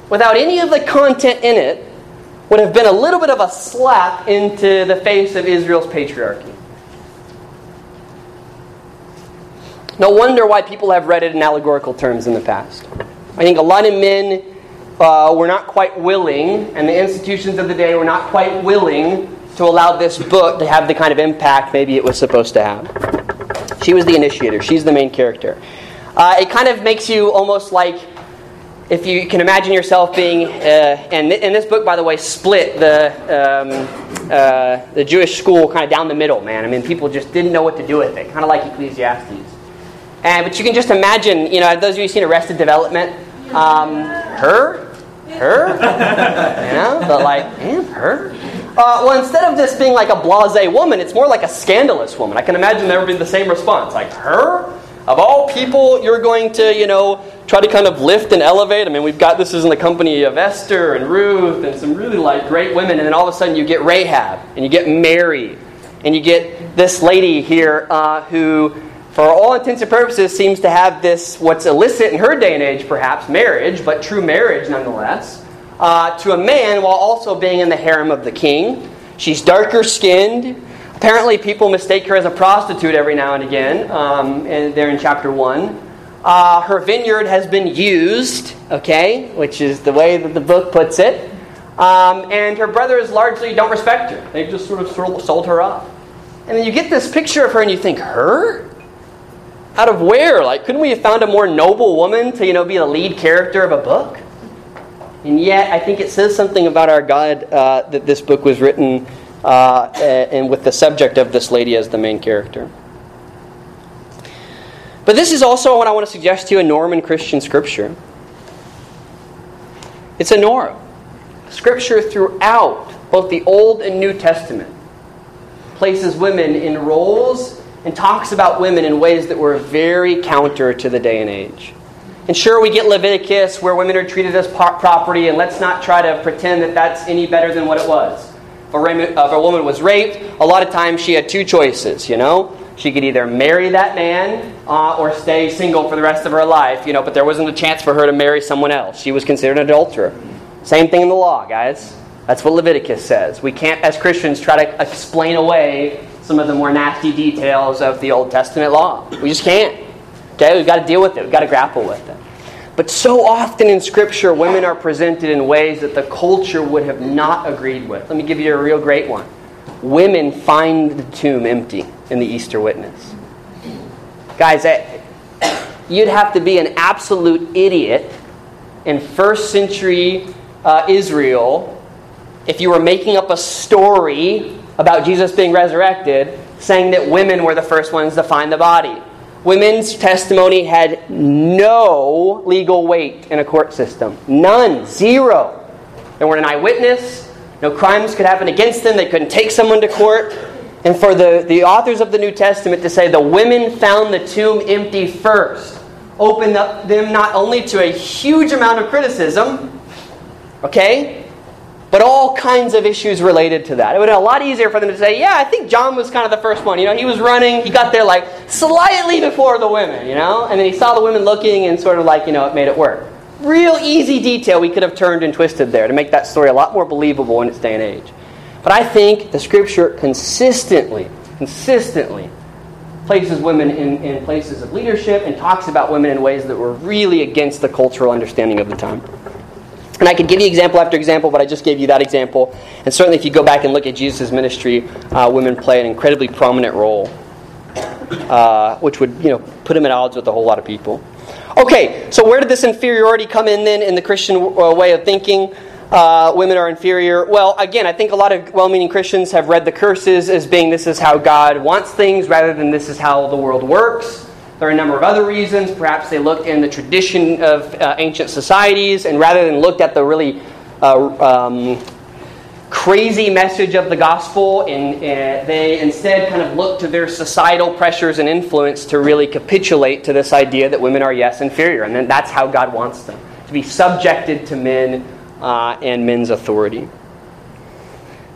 without any of the content in it, would have been a little bit of a slap into the face of Israel's patriarchy. No wonder why people have read it in allegorical terms in the past. I think a lot of men uh, were not quite willing, and the institutions of the day were not quite willing to allow this book to have the kind of impact maybe it was supposed to have. She was the initiator, she's the main character. Uh, it kind of makes you almost like if you can imagine yourself being, uh, and, in this book, by the way, split the um, uh, the Jewish school kind of down the middle. Man, I mean, people just didn't know what to do with it, kind of like Ecclesiastes. And but you can just imagine, you know, those of you who've seen Arrested Development, um, her, her, you know, but like, man, her. Uh, well, instead of this being like a blase woman, it's more like a scandalous woman. I can imagine there would be the same response. Like, her? Of all people, you're going to, you know, try to kind of lift and elevate. I mean, we've got this is in the company of Esther and Ruth and some really like great women, and then all of a sudden you get Rahab and you get Mary and you get this lady here uh, who, for all intents and purposes, seems to have this what's illicit in her day and age, perhaps marriage, but true marriage nonetheless uh, to a man while also being in the harem of the king. She's darker skinned. Apparently, people mistake her as a prostitute every now and again, um, and they're in chapter 1. Uh, her vineyard has been used, okay, which is the way that the book puts it. Um, and her brothers largely don't respect her. They've just sort of sold her off. And then you get this picture of her and you think, her? Out of where? Like, couldn't we have found a more noble woman to, you know, be the lead character of a book? And yet, I think it says something about our God uh, that this book was written uh, and with the subject of this lady as the main character. But this is also what I want to suggest to you a norm in Christian scripture. It's a norm. Scripture throughout both the Old and New Testament places women in roles and talks about women in ways that were very counter to the day and age. And sure, we get Leviticus where women are treated as property, and let's not try to pretend that that's any better than what it was. If a, woman was raped, a lot of times she had two choices, you know? She could either marry that man uh, or stay single for the rest of her life, you know, but there wasn't a chance for her to marry someone else. She was considered an adulterer. Same thing in the law, guys. That's what Leviticus says. We can't, as Christians, try to explain away some of the more nasty details of the Old Testament law. We just can't. Okay, we've got to deal with it. We've got to grapple with it. But so often in Scripture, women are presented in ways that the culture would have not agreed with. Let me give you a real great one. Women find the tomb empty in the Easter witness. Guys, you'd have to be an absolute idiot in first century uh, Israel if you were making up a story about Jesus being resurrected saying that women were the first ones to find the body women's testimony had no legal weight in a court system. None. Zero. They weren't an eyewitness. No crimes could happen against them. They couldn't take someone to court. And for the, the authors of the New Testament to say the women found the tomb empty first opened up them not only to a huge amount of criticism, okay, but all kinds of issues related to that. It would have been a lot easier for them to say, yeah, I think John was kind of the first one. You know, he was running, he got there like slightly before the women, you know, and then he saw the women looking and sort of like, you know, it made it work. Real easy detail we could have turned and twisted there to make that story a lot more believable in its day and age. But I think the scripture consistently, consistently places women in, in places of leadership and talks about women in ways that were really against the cultural understanding of the time. And I could give you example after example, but I just gave you that example. And certainly, if you go back and look at Jesus' ministry, uh, women play an incredibly prominent role, uh, which would you know put him at odds with a whole lot of people. Okay, so where did this inferiority come in then in the Christian uh, way of thinking? uh, women are inferior. Well, again, I think a lot of well meaning Christians have read the curses as being this is how God wants things rather than this is how the world works. There are a number of other reasons. Perhaps they looked in the tradition of uh, ancient societies and rather than looked at the really uh, um, crazy message of the gospel, and uh, they instead kind of looked to their societal pressures and influence to really capitulate to this idea that women are, yes, inferior. And then that's how God wants them to be subjected to men uh, and men's authority.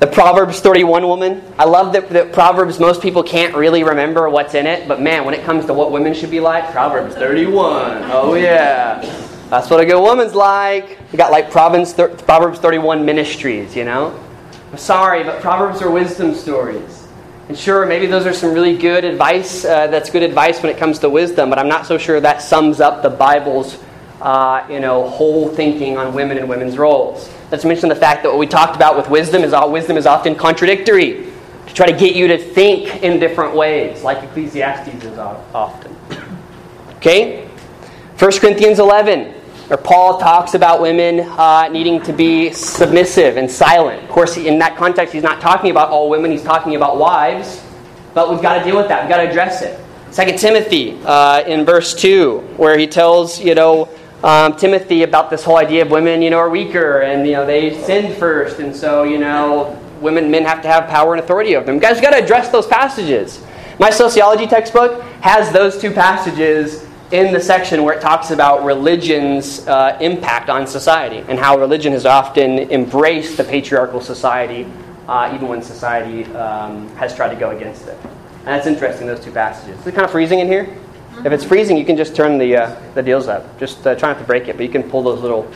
The Proverbs 31 woman. I love that, that Proverbs, most people can't really remember what's in it, but man, when it comes to what women should be like, Proverbs 31. Oh, yeah. That's what a good woman's like. You got like Proverbs, Proverbs 31 ministries, you know? I'm sorry, but Proverbs are wisdom stories. And sure, maybe those are some really good advice. Uh, that's good advice when it comes to wisdom, but I'm not so sure that sums up the Bible's uh, you know, whole thinking on women and women's roles. Let's mention the fact that what we talked about with wisdom is all wisdom is often contradictory to try to get you to think in different ways, like Ecclesiastes is often. Okay? 1 Corinthians 11, where Paul talks about women uh, needing to be submissive and silent. Of course, in that context, he's not talking about all women, he's talking about wives, but we've got to deal with that. We've got to address it. 2 Timothy uh, in verse 2, where he tells, you know, um, Timothy about this whole idea of women, you know, are weaker and you know they sinned first, and so you know women, men have to have power and authority over them. You guys got to address those passages. My sociology textbook has those two passages in the section where it talks about religion's uh, impact on society and how religion has often embraced the patriarchal society, uh, even when society um, has tried to go against it. And that's interesting, those two passages. Is it kind of freezing in here? If it's freezing, you can just turn the, uh, the deals up. Just uh, try not to break it, but you can pull those little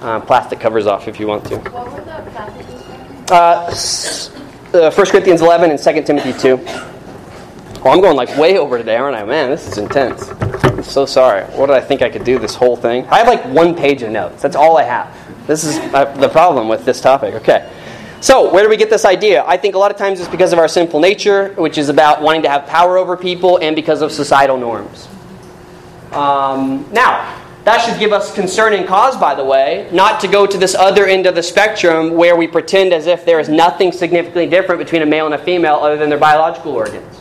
uh, plastic covers off if you want to. What were the passages? Uh, 1 Corinthians 11 and 2 Timothy 2. Well, I'm going like way over today, aren't I? Man, this is intense. I'm so sorry. What did I think I could do this whole thing? I have like one page of notes. That's all I have. This is uh, the problem with this topic. Okay. So, where do we get this idea? I think a lot of times it's because of our sinful nature, which is about wanting to have power over people, and because of societal norms. Um, now, that should give us concern and cause, by the way, not to go to this other end of the spectrum where we pretend as if there is nothing significantly different between a male and a female other than their biological organs.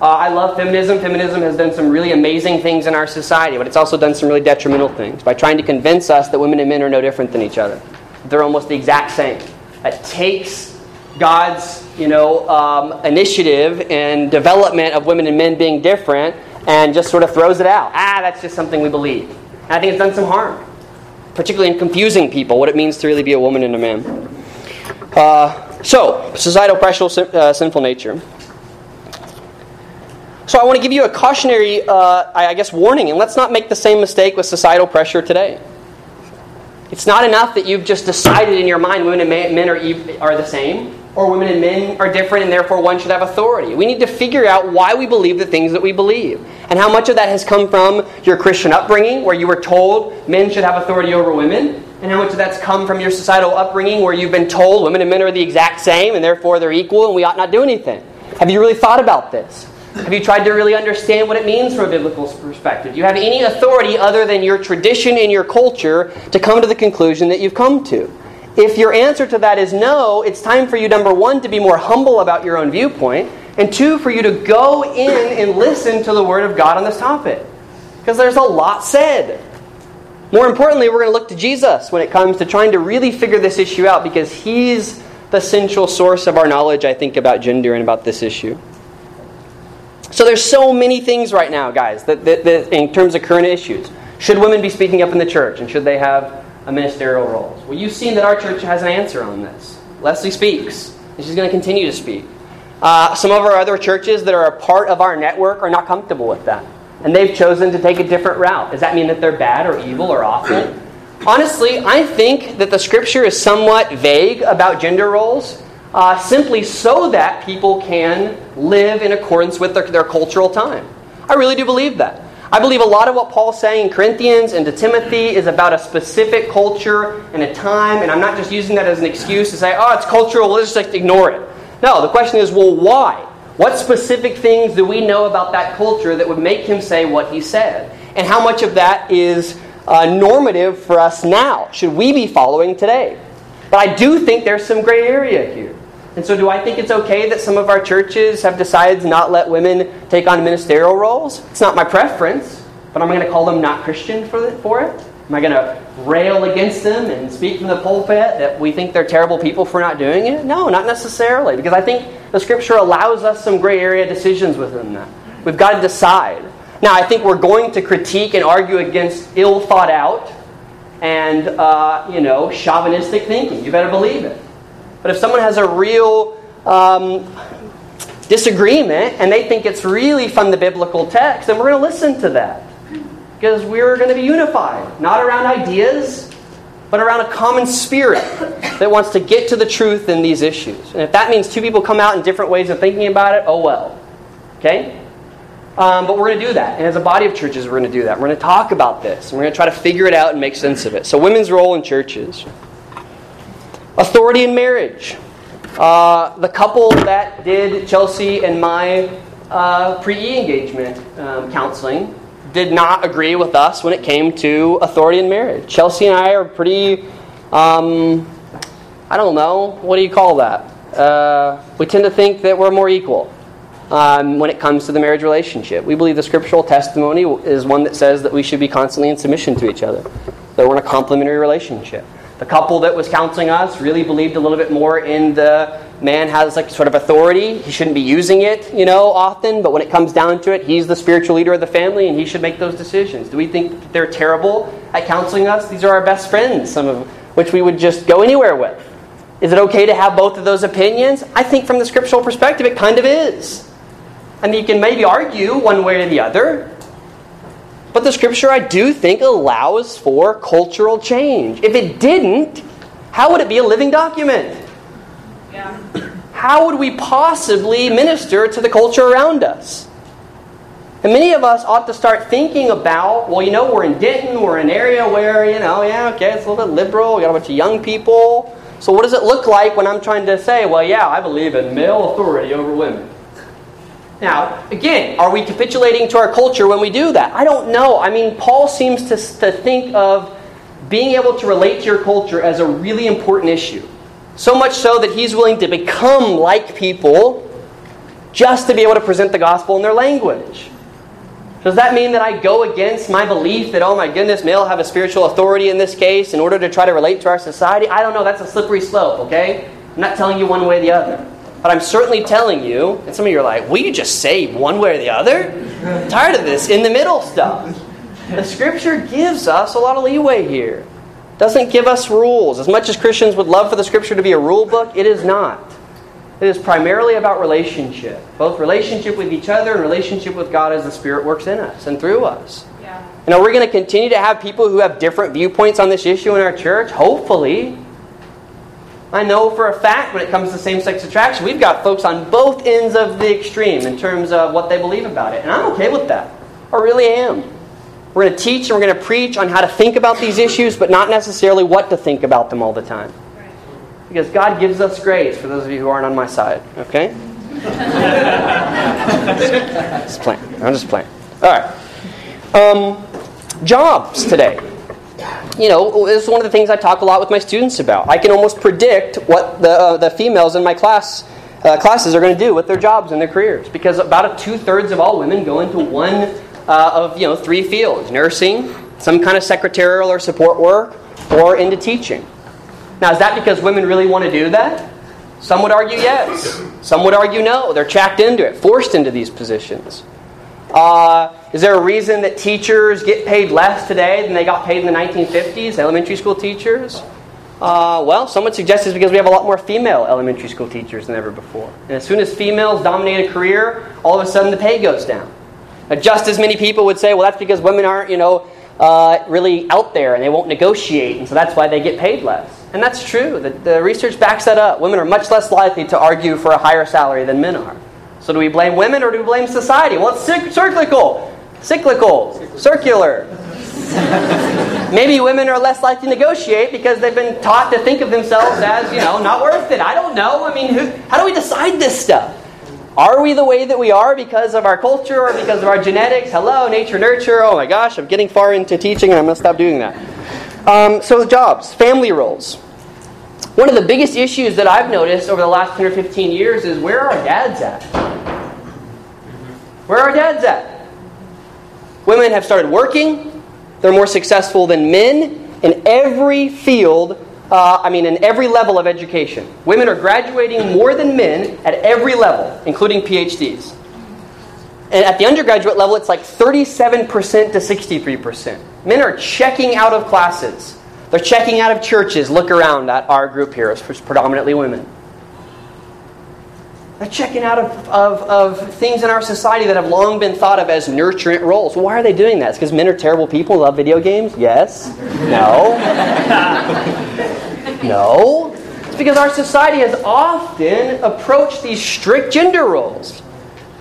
Uh, I love feminism. Feminism has done some really amazing things in our society, but it's also done some really detrimental things by trying to convince us that women and men are no different than each other. They're almost the exact same that takes God's you know, um, initiative and development of women and men being different and just sort of throws it out. Ah, that's just something we believe. And I think it's done some harm, particularly in confusing people what it means to really be a woman and a man. Uh, so, societal pressure, uh, sinful nature. So, I want to give you a cautionary, uh, I guess, warning, and let's not make the same mistake with societal pressure today. It's not enough that you've just decided in your mind women and men are, are the same, or women and men are different and therefore one should have authority. We need to figure out why we believe the things that we believe. And how much of that has come from your Christian upbringing, where you were told men should have authority over women, and how much of that's come from your societal upbringing, where you've been told women and men are the exact same and therefore they're equal and we ought not do anything. Have you really thought about this? Have you tried to really understand what it means from a biblical perspective? Do you have any authority other than your tradition and your culture to come to the conclusion that you've come to? If your answer to that is no, it's time for you, number one, to be more humble about your own viewpoint, and two, for you to go in and listen to the Word of God on this topic. Because there's a lot said. More importantly, we're going to look to Jesus when it comes to trying to really figure this issue out because He's the central source of our knowledge, I think, about gender and about this issue. So there's so many things right now, guys, that, that, that, in terms of current issues. Should women be speaking up in the church, and should they have a ministerial roles? Well, you've seen that our church has an answer on this. Leslie speaks, and she's going to continue to speak. Uh, some of our other churches that are a part of our network are not comfortable with that, and they've chosen to take a different route. Does that mean that they're bad or evil or awful? Honestly, I think that the scripture is somewhat vague about gender roles uh, simply so that people can live in accordance with their, their cultural time. I really do believe that. I believe a lot of what Paul's saying in Corinthians and to Timothy is about a specific culture and a time, and I'm not just using that as an excuse to say, oh, it's cultural, let's just ignore it. No, the question is, well, why? What specific things do we know about that culture that would make him say what he said? And how much of that is uh, normative for us now? Should we be following today? But I do think there's some gray area here. And so, do I think it's okay that some of our churches have decided to not let women take on ministerial roles? It's not my preference, but am I going to call them not Christian for it? For it? Am I going to rail against them and speak from the pulpit that we think they're terrible people for not doing it? No, not necessarily, because I think the Scripture allows us some gray area decisions within that. We've got to decide. Now, I think we're going to critique and argue against ill thought out and, uh, you know, chauvinistic thinking. You better believe it. But if someone has a real um, disagreement and they think it's really from the biblical text, then we're going to listen to that. Because we're going to be unified, not around ideas, but around a common spirit that wants to get to the truth in these issues. And if that means two people come out in different ways of thinking about it, oh well. Okay? Um, but we're going to do that. And as a body of churches, we're going to do that. We're going to talk about this. And we're going to try to figure it out and make sense of it. So, women's role in churches. Authority in marriage. Uh, the couple that did Chelsea and my uh, pre E engagement um, counseling did not agree with us when it came to authority in marriage. Chelsea and I are pretty, um, I don't know, what do you call that? Uh, we tend to think that we're more equal um, when it comes to the marriage relationship. We believe the scriptural testimony is one that says that we should be constantly in submission to each other, that we're in a complementary relationship. The couple that was counseling us really believed a little bit more in the man has like sort of authority. He shouldn't be using it, you know, often, but when it comes down to it, he's the spiritual leader of the family and he should make those decisions. Do we think they're terrible at counseling us? These are our best friends, some of which we would just go anywhere with. Is it okay to have both of those opinions? I think from the scriptural perspective, it kind of is. I mean, you can maybe argue one way or the other, but the scripture, I do think, allows for cultural change. If it didn't, how would it be a living document? Yeah. How would we possibly minister to the culture around us? And many of us ought to start thinking about, well, you know, we're in Denton, we're in an area where, you know, yeah, okay, it's a little bit liberal, we got a bunch of young people. So what does it look like when I'm trying to say, well, yeah, I believe in male authority over women? Now, again, are we capitulating to our culture when we do that? I don't know. I mean, Paul seems to, to think of being able to relate to your culture as a really important issue. So much so that he's willing to become like people just to be able to present the gospel in their language. Does that mean that I go against my belief that, oh my goodness, male have a spiritual authority in this case in order to try to relate to our society? I don't know. That's a slippery slope, okay? I'm not telling you one way or the other. But I'm certainly telling you, and some of you are like, will you just say one way or the other? I'm tired of this in the middle stuff. The scripture gives us a lot of leeway here. Doesn't give us rules. As much as Christians would love for the scripture to be a rule book, it is not. It is primarily about relationship, both relationship with each other and relationship with God as the Spirit works in us and through us. Yeah. You know, we're going to continue to have people who have different viewpoints on this issue in our church, hopefully. I know for a fact when it comes to same sex attraction, we've got folks on both ends of the extreme in terms of what they believe about it. And I'm okay with that. I really am. We're going to teach and we're going to preach on how to think about these issues, but not necessarily what to think about them all the time. Because God gives us grace, for those of you who aren't on my side, okay? just playing. I'm just playing. All right. Um, jobs today you know, is one of the things I talk a lot with my students about. I can almost predict what the, uh, the females in my class uh, classes are going to do with their jobs and their careers because about two thirds of all women go into one uh, of you know three fields: nursing, some kind of secretarial or support work, or into teaching. Now, is that because women really want to do that? Some would argue yes. Some would argue no. They're tracked into it, forced into these positions. Uh, is there a reason that teachers get paid less today than they got paid in the 1950s, elementary school teachers? Uh, well, someone suggests it's because we have a lot more female elementary school teachers than ever before. And as soon as females dominate a career, all of a sudden the pay goes down. Now, just as many people would say, well, that's because women aren't, you know, uh, really out there and they won't negotiate, and so that's why they get paid less. And that's true. The, the research backs that up. Women are much less likely to argue for a higher salary than men are. So do we blame women or do we blame society? Well, it's cyclical, cyclical, circular. Maybe women are less likely to negotiate because they've been taught to think of themselves as, you know, not worth it. I don't know. I mean, who, how do we decide this stuff? Are we the way that we are because of our culture or because of our genetics? Hello, nature, nurture. Oh my gosh, I'm getting far into teaching and I'm going to stop doing that. Um, so, jobs, family roles. One of the biggest issues that I've noticed over the last 10 or 15 years is where are our dads at? Where are our dads at? Women have started working, they're more successful than men in every field, uh, I mean, in every level of education. Women are graduating more than men at every level, including PhDs. And at the undergraduate level, it's like 37% to 63%. Men are checking out of classes. They're checking out of churches. Look around at our group here, it's predominantly women. They're checking out of, of, of things in our society that have long been thought of as nurturant roles. Why are they doing that? It's because men are terrible people, love video games? Yes. No. no. It's because our society has often approached these strict gender roles.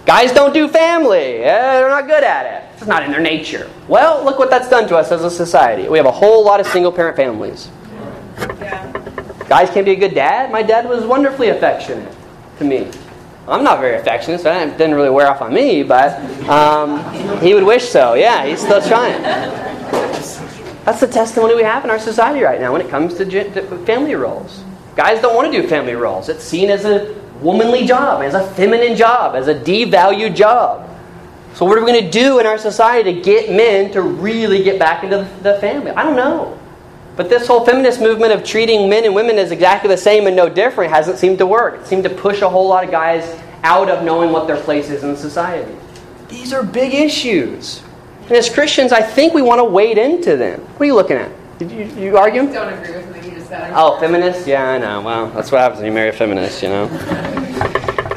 Guys don't do family. Eh, they're not good at it. It's not in their nature. Well, look what that's done to us as a society. We have a whole lot of single parent families. Yeah. Guys can't be a good dad. My dad was wonderfully affectionate to me. I'm not very affectionate, so it didn't really wear off on me, but um, he would wish so. Yeah, he's still trying. That's the testimony we have in our society right now when it comes to, to family roles. Guys don't want to do family roles. It's seen as a womanly job, as a feminine job, as a devalued job. So, what are we going to do in our society to get men to really get back into the family? I don't know. But this whole feminist movement of treating men and women as exactly the same and no different hasn't seemed to work. It seemed to push a whole lot of guys out of knowing what their place is in society. These are big issues. And as Christians, I think we want to wade into them. What are you looking at? Did you, you argue? I don't agree with me. you just said. Oh, feminist? Yeah, I know. Well, that's what happens when you marry a feminist, you know.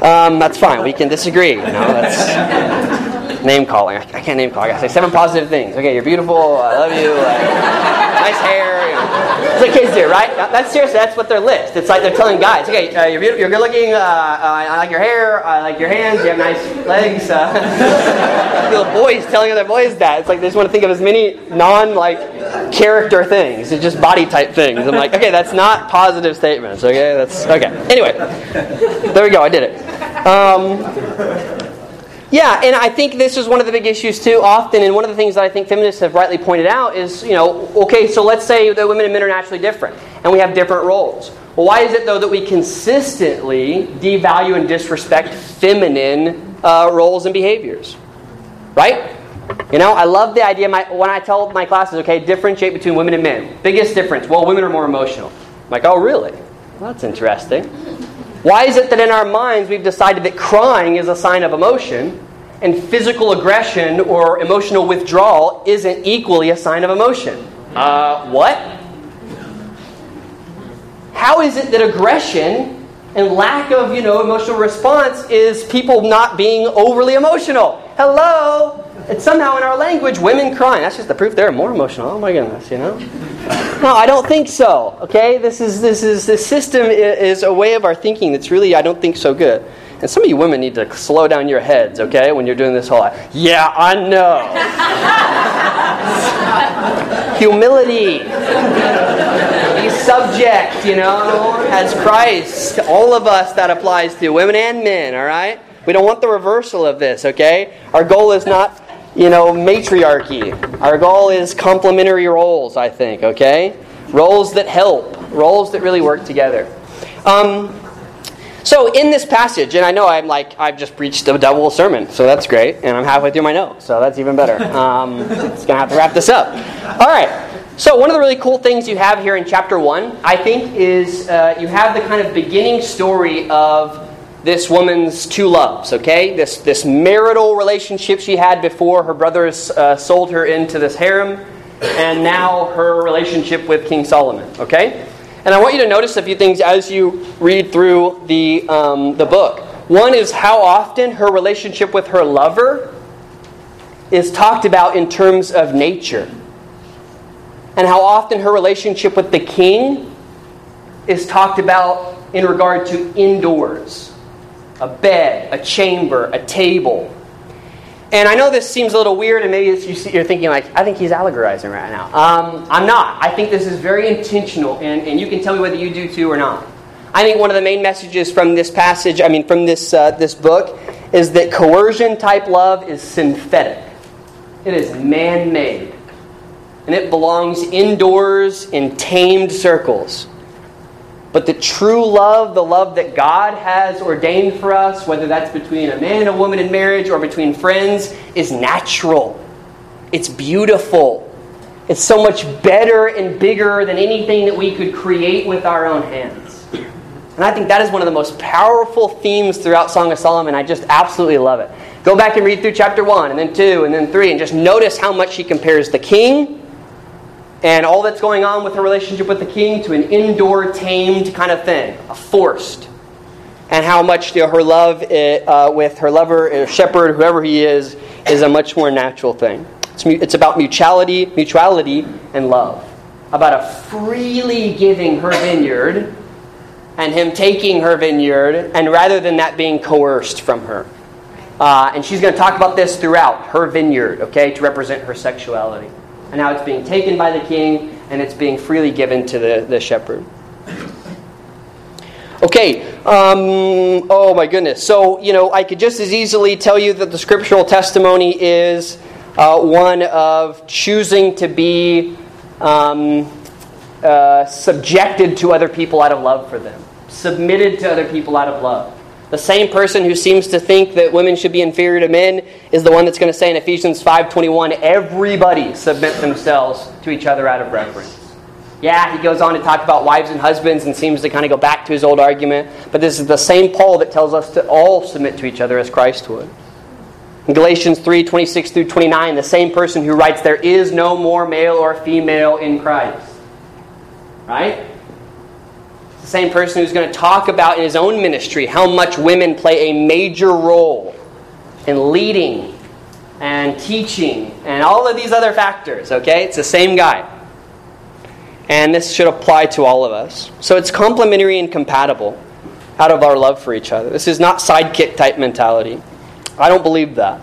Um, that's fine. We can disagree. You know, that's name calling. I can't name call. I gotta say seven positive things. Okay, you're beautiful. I love you. Like, nice hair. You know. That's what kids do, right? That's seriously. That's what their list. It's like they're telling guys, okay, uh, you're beautiful, you're good looking. Uh, uh, I like your hair. I like your hands. You have nice legs. Uh, little boys telling other boys that. It's like they just want to think of as many non like character things. It's just body type things. I'm like, okay, that's not positive statements. Okay, that's okay. Anyway, there we go. I did it. Um, yeah, and I think this is one of the big issues too, often, and one of the things that I think feminists have rightly pointed out is, you know, okay, so let's say that women and men are naturally different, and we have different roles. Well, why is it, though, that we consistently devalue and disrespect feminine uh, roles and behaviors? Right? You know, I love the idea my, when I tell my classes, okay, differentiate between women and men. Biggest difference, well, women are more emotional. I'm like, oh, really? Well, that's interesting. Why is it that in our minds we've decided that crying is a sign of emotion and physical aggression or emotional withdrawal isn't equally a sign of emotion? Uh, what? How is it that aggression and lack of, you know, emotional response is people not being overly emotional? Hello? It's somehow in our language, women crying. That's just the proof they're more emotional. Oh my goodness, you know? No, I don't think so. Okay, this is this is this system is a way of our thinking that's really I don't think so good. And some of you women need to slow down your heads, okay, when you're doing this whole. Yeah, I know. Humility. Be subject, you know, as Christ. All of us that applies to women and men. All right. We don't want the reversal of this, okay? Our goal is not you know, matriarchy. Our goal is complementary roles, I think, okay? Roles that help, roles that really work together. Um, so in this passage, and I know I'm like I've just preached a double sermon, so that's great, and I'm halfway through my notes, so that's even better. Um, it's gonna have to wrap this up. All right. So one of the really cool things you have here in chapter one, I think, is uh, you have the kind of beginning story of this woman's two loves, okay? This, this marital relationship she had before her brothers uh, sold her into this harem, and now her relationship with King Solomon, okay? And I want you to notice a few things as you read through the, um, the book. One is how often her relationship with her lover is talked about in terms of nature, and how often her relationship with the king is talked about in regard to indoors a bed, a chamber, a table. And I know this seems a little weird, and maybe you're thinking, like, I think he's allegorizing right now. Um, I'm not. I think this is very intentional, and, and you can tell me whether you do too or not. I think one of the main messages from this passage, I mean, from this, uh, this book, is that coercion type love is synthetic, it is man made, and it belongs indoors in tamed circles. But the true love, the love that God has ordained for us, whether that's between a man and a woman in marriage or between friends, is natural. It's beautiful. It's so much better and bigger than anything that we could create with our own hands. And I think that is one of the most powerful themes throughout Song of Solomon. I just absolutely love it. Go back and read through chapter 1, and then 2, and then 3, and just notice how much he compares the king and all that's going on with her relationship with the king to an indoor, tamed kind of thing, a forced. And how much you know, her love uh, with her lover, or shepherd, whoever he is, is a much more natural thing. It's, it's about mutuality, mutuality and love. About a freely giving her vineyard and him taking her vineyard, and rather than that being coerced from her. Uh, and she's going to talk about this throughout her vineyard, okay, to represent her sexuality. And now it's being taken by the king and it's being freely given to the, the shepherd. Okay, um, oh my goodness. So, you know, I could just as easily tell you that the scriptural testimony is uh, one of choosing to be um, uh, subjected to other people out of love for them, submitted to other people out of love. The same person who seems to think that women should be inferior to men is the one that's going to say in Ephesians 5:21, everybody submit themselves to each other out of reverence. Yeah, he goes on to talk about wives and husbands and seems to kind of go back to his old argument, but this is the same Paul that tells us to all submit to each other as Christ would. In Galatians 3 26 through 29, the same person who writes, There is no more male or female in Christ. Right? The same person who's going to talk about in his own ministry how much women play a major role in leading and teaching and all of these other factors, okay? It's the same guy. And this should apply to all of us. So it's complementary and compatible out of our love for each other. This is not sidekick type mentality. I don't believe that.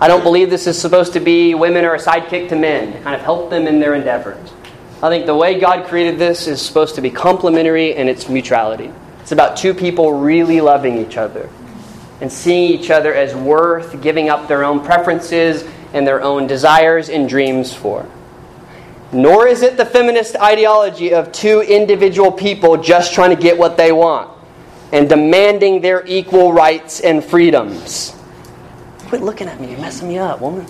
I don't believe this is supposed to be women are a sidekick to men kind of help them in their endeavors. I think the way God created this is supposed to be complementary and it's mutuality. It's about two people really loving each other and seeing each other as worth giving up their own preferences and their own desires and dreams for. Nor is it the feminist ideology of two individual people just trying to get what they want and demanding their equal rights and freedoms. Quit looking at me, you're messing me up, woman.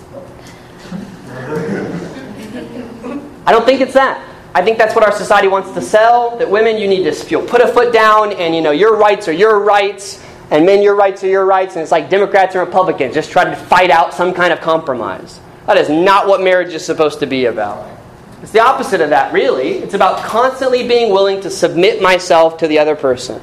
I don't think it's that. I think that's what our society wants to sell. That women, you need to feel put a foot down, and you know your rights are your rights, and men, your rights are your rights. And it's like Democrats and Republicans just trying to fight out some kind of compromise. That is not what marriage is supposed to be about. It's the opposite of that, really. It's about constantly being willing to submit myself to the other person.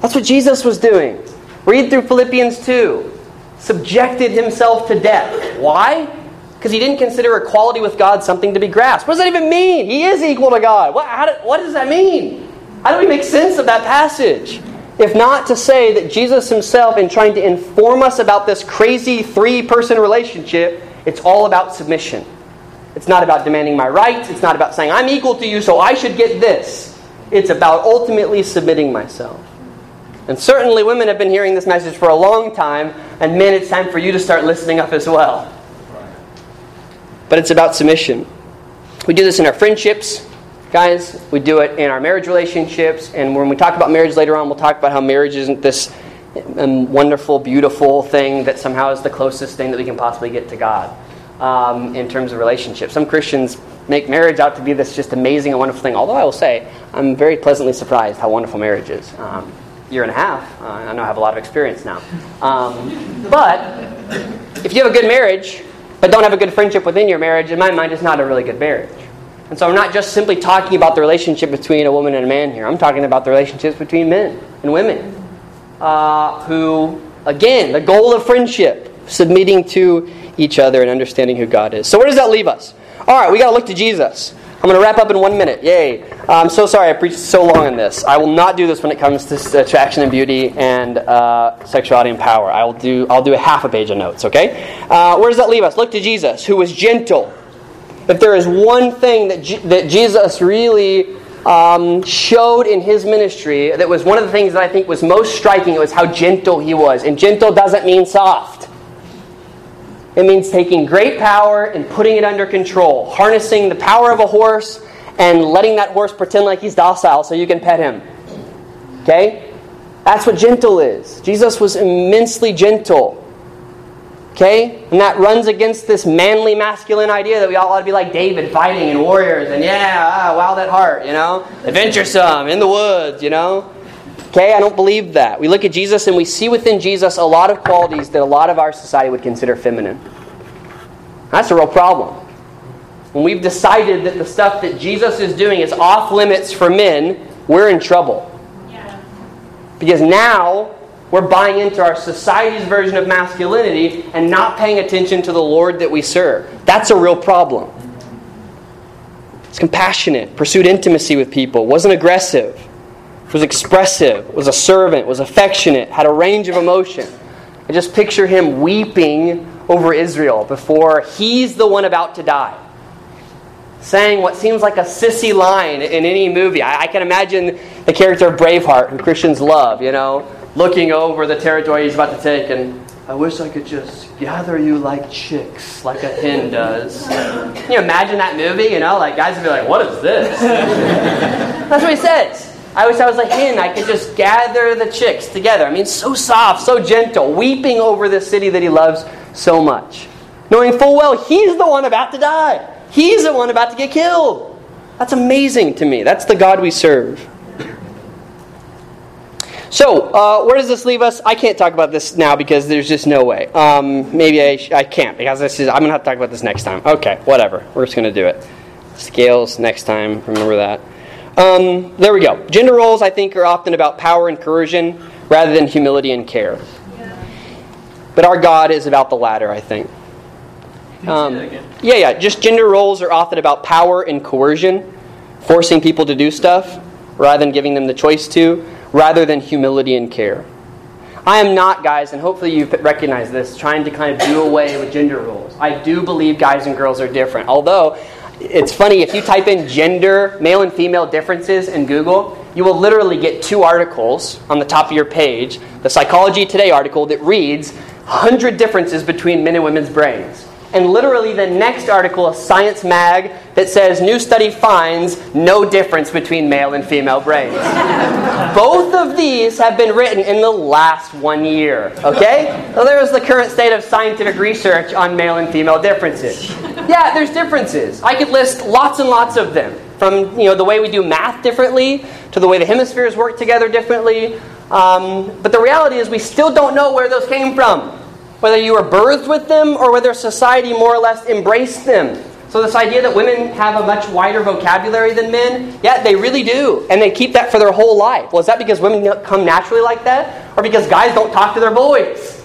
That's what Jesus was doing. Read through Philippians 2. Subjected himself to death. Why? Because he didn't consider equality with God something to be grasped. What does that even mean? He is equal to God. What, do, what does that mean? How do we make sense of that passage? If not to say that Jesus himself, in trying to inform us about this crazy three person relationship, it's all about submission. It's not about demanding my rights. It's not about saying, I'm equal to you, so I should get this. It's about ultimately submitting myself. And certainly, women have been hearing this message for a long time, and men, it's time for you to start listening up as well but it's about submission. We do this in our friendships, guys. We do it in our marriage relationships. And when we talk about marriage later on, we'll talk about how marriage isn't this um, wonderful, beautiful thing that somehow is the closest thing that we can possibly get to God um, in terms of relationships. Some Christians make marriage out to be this just amazing and wonderful thing. Although I will say, I'm very pleasantly surprised how wonderful marriage is. Um, year and a half. Uh, I know I have a lot of experience now. Um, but if you have a good marriage, but don't have a good friendship within your marriage, in my mind, it's not a really good marriage. And so I'm not just simply talking about the relationship between a woman and a man here. I'm talking about the relationships between men and women. Uh, who, again, the goal of friendship, submitting to each other and understanding who God is. So where does that leave us? All right, we got to look to Jesus. I'm going to wrap up in one minute. Yay. I'm so sorry I preached so long on this. I will not do this when it comes to attraction and beauty and uh, sexuality and power. I will do, I'll do a half a page of notes, okay? Uh, where does that leave us? Look to Jesus, who was gentle. If there is one thing that, that Jesus really um, showed in his ministry that was one of the things that I think was most striking, it was how gentle he was. And gentle doesn't mean soft. It means taking great power and putting it under control, harnessing the power of a horse and letting that horse pretend like he's docile so you can pet him. Okay? That's what gentle is. Jesus was immensely gentle. Okay? And that runs against this manly, masculine idea that we all ought to be like David, fighting and warriors, and yeah, ah, wild at heart, you know? Adventuresome, in the woods, you know? Okay? I don't believe that. We look at Jesus and we see within Jesus a lot of qualities that a lot of our society would consider feminine. That's a real problem. When we've decided that the stuff that Jesus is doing is off limits for men, we're in trouble. Yeah. Because now we're buying into our society's version of masculinity and not paying attention to the Lord that we serve. That's a real problem. It's compassionate, pursued intimacy with people, wasn't aggressive, was expressive, was a servant, was affectionate, had a range of emotion. I just picture him weeping over Israel before he's the one about to die. Saying what seems like a sissy line in any movie. I, I can imagine the character of Braveheart, who Christians love, you know looking over the territory he's about to take, and I wish I could just gather you like chicks, like a hen does. Can you imagine that movie? You know, like guys would be like, "What is this?" That's what he says. I wish I was a hen. I could just gather the chicks together. I mean, so soft, so gentle, weeping over this city that he loves so much, knowing full well he's the one about to die. He's the one about to get killed. That's amazing to me. That's the God we serve. So, uh, where does this leave us? I can't talk about this now because there's just no way. Um, maybe I, sh- I can't because this is, I'm going to have to talk about this next time. Okay, whatever. We're just going to do it. Scales next time. Remember that. Um, there we go. Gender roles, I think, are often about power and coercion rather than humility and care. But our God is about the latter, I think. Um, yeah, yeah. Just gender roles are often about power and coercion, forcing people to do stuff rather than giving them the choice to rather than humility and care. I am not, guys, and hopefully you recognize this, trying to kind of do away with gender roles. I do believe guys and girls are different. Although, it's funny, if you type in gender, male and female differences in Google, you will literally get two articles on the top of your page. The Psychology Today article that reads 100 differences between men and women's brains and literally the next article, a Science Mag, that says new study finds no difference between male and female brains. Both of these have been written in the last one year. Okay? So there's the current state of scientific research on male and female differences. Yeah, there's differences. I could list lots and lots of them. From you know the way we do math differently to the way the hemispheres work together differently. Um, but the reality is we still don't know where those came from whether you were birthed with them or whether society more or less embraced them. So, this idea that women have a much wider vocabulary than men, yeah, they really do. And they keep that for their whole life. Well, is that because women come naturally like that? Or because guys don't talk to their boys?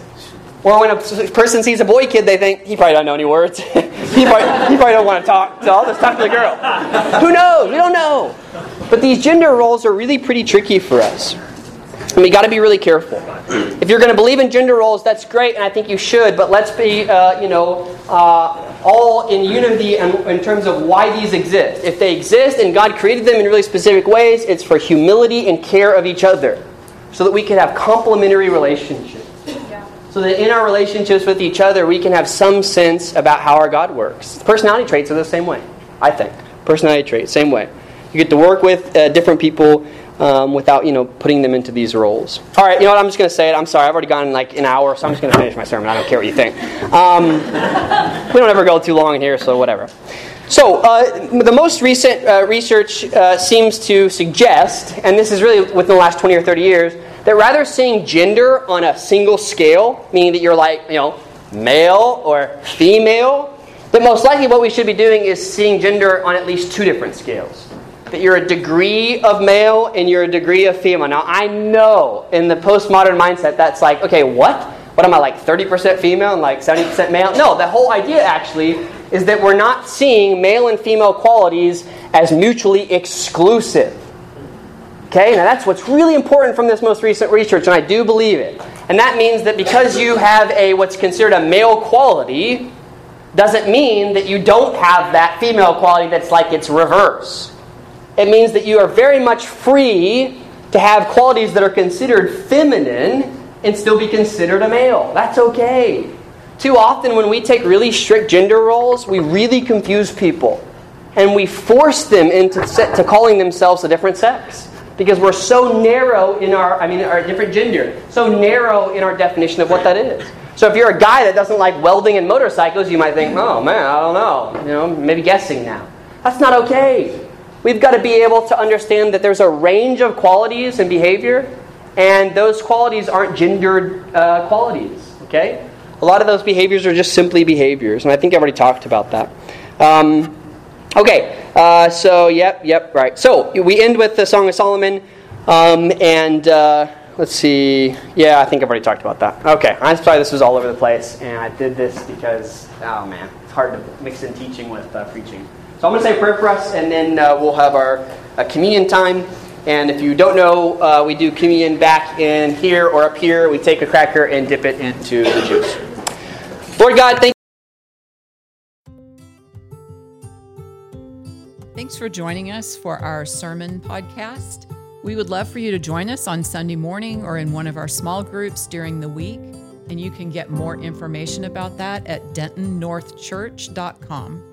Or when a person sees a boy kid, they think, he probably don't know any words. he, probably, he probably don't want to talk, so I'll just talk to the girl. Who knows? We don't know. But these gender roles are really pretty tricky for us. And we got to be really careful. If you're going to believe in gender roles, that's great, and I think you should. But let's be, uh, you know, uh, all in unity in, in terms of why these exist. If they exist and God created them in really specific ways, it's for humility and care of each other, so that we can have complementary relationships. So that in our relationships with each other, we can have some sense about how our God works. Personality traits are the same way, I think. Personality traits, same way. You get to work with uh, different people um, without you know putting them into these roles. All right, you know what? I'm just going to say it. I'm sorry. I've already gone like an hour, so I'm just going to finish my sermon. I don't care what you think. Um, we don't ever go too long in here, so whatever. So, uh, the most recent uh, research uh, seems to suggest, and this is really within the last 20 or 30 years, that rather seeing gender on a single scale, meaning that you're like, you know, male or female, that most likely what we should be doing is seeing gender on at least two different scales that you're a degree of male and you're a degree of female. Now, I know in the postmodern mindset that's like, okay, what? What am I like 30% female and like 70% male? No, the whole idea actually is that we're not seeing male and female qualities as mutually exclusive. Okay, now that's what's really important from this most recent research, and I do believe it. And that means that because you have a what's considered a male quality, doesn't mean that you don't have that female quality that's like its reverse it means that you are very much free to have qualities that are considered feminine and still be considered a male. That's okay. Too often, when we take really strict gender roles, we really confuse people. and we force them into to calling themselves a different sex because we're so narrow in our, I mean, our different gender, so narrow in our definition of what that is. So if you're a guy that doesn't like welding and motorcycles, you might think, oh man, I don't know, you know, maybe guessing now. That's not okay. We've got to be able to understand that there's a range of qualities and behavior, and those qualities aren't gendered uh, qualities. Okay, a lot of those behaviors are just simply behaviors, and I think I've already talked about that. Um, okay, uh, so yep, yep, right. So we end with the Song of Solomon, um, and uh, let's see. Yeah, I think I've already talked about that. Okay, I'm sorry this was all over the place, and I did this because oh man, it's hard to mix in teaching with uh, preaching. So I'm going to say a prayer for us, and then uh, we'll have our uh, communion time. And if you don't know, uh, we do communion back in here or up here. We take a cracker and dip it into the juice. Lord God, thank Thanks for joining us for our sermon podcast. We would love for you to join us on Sunday morning or in one of our small groups during the week. And you can get more information about that at dentonnorthchurch.com.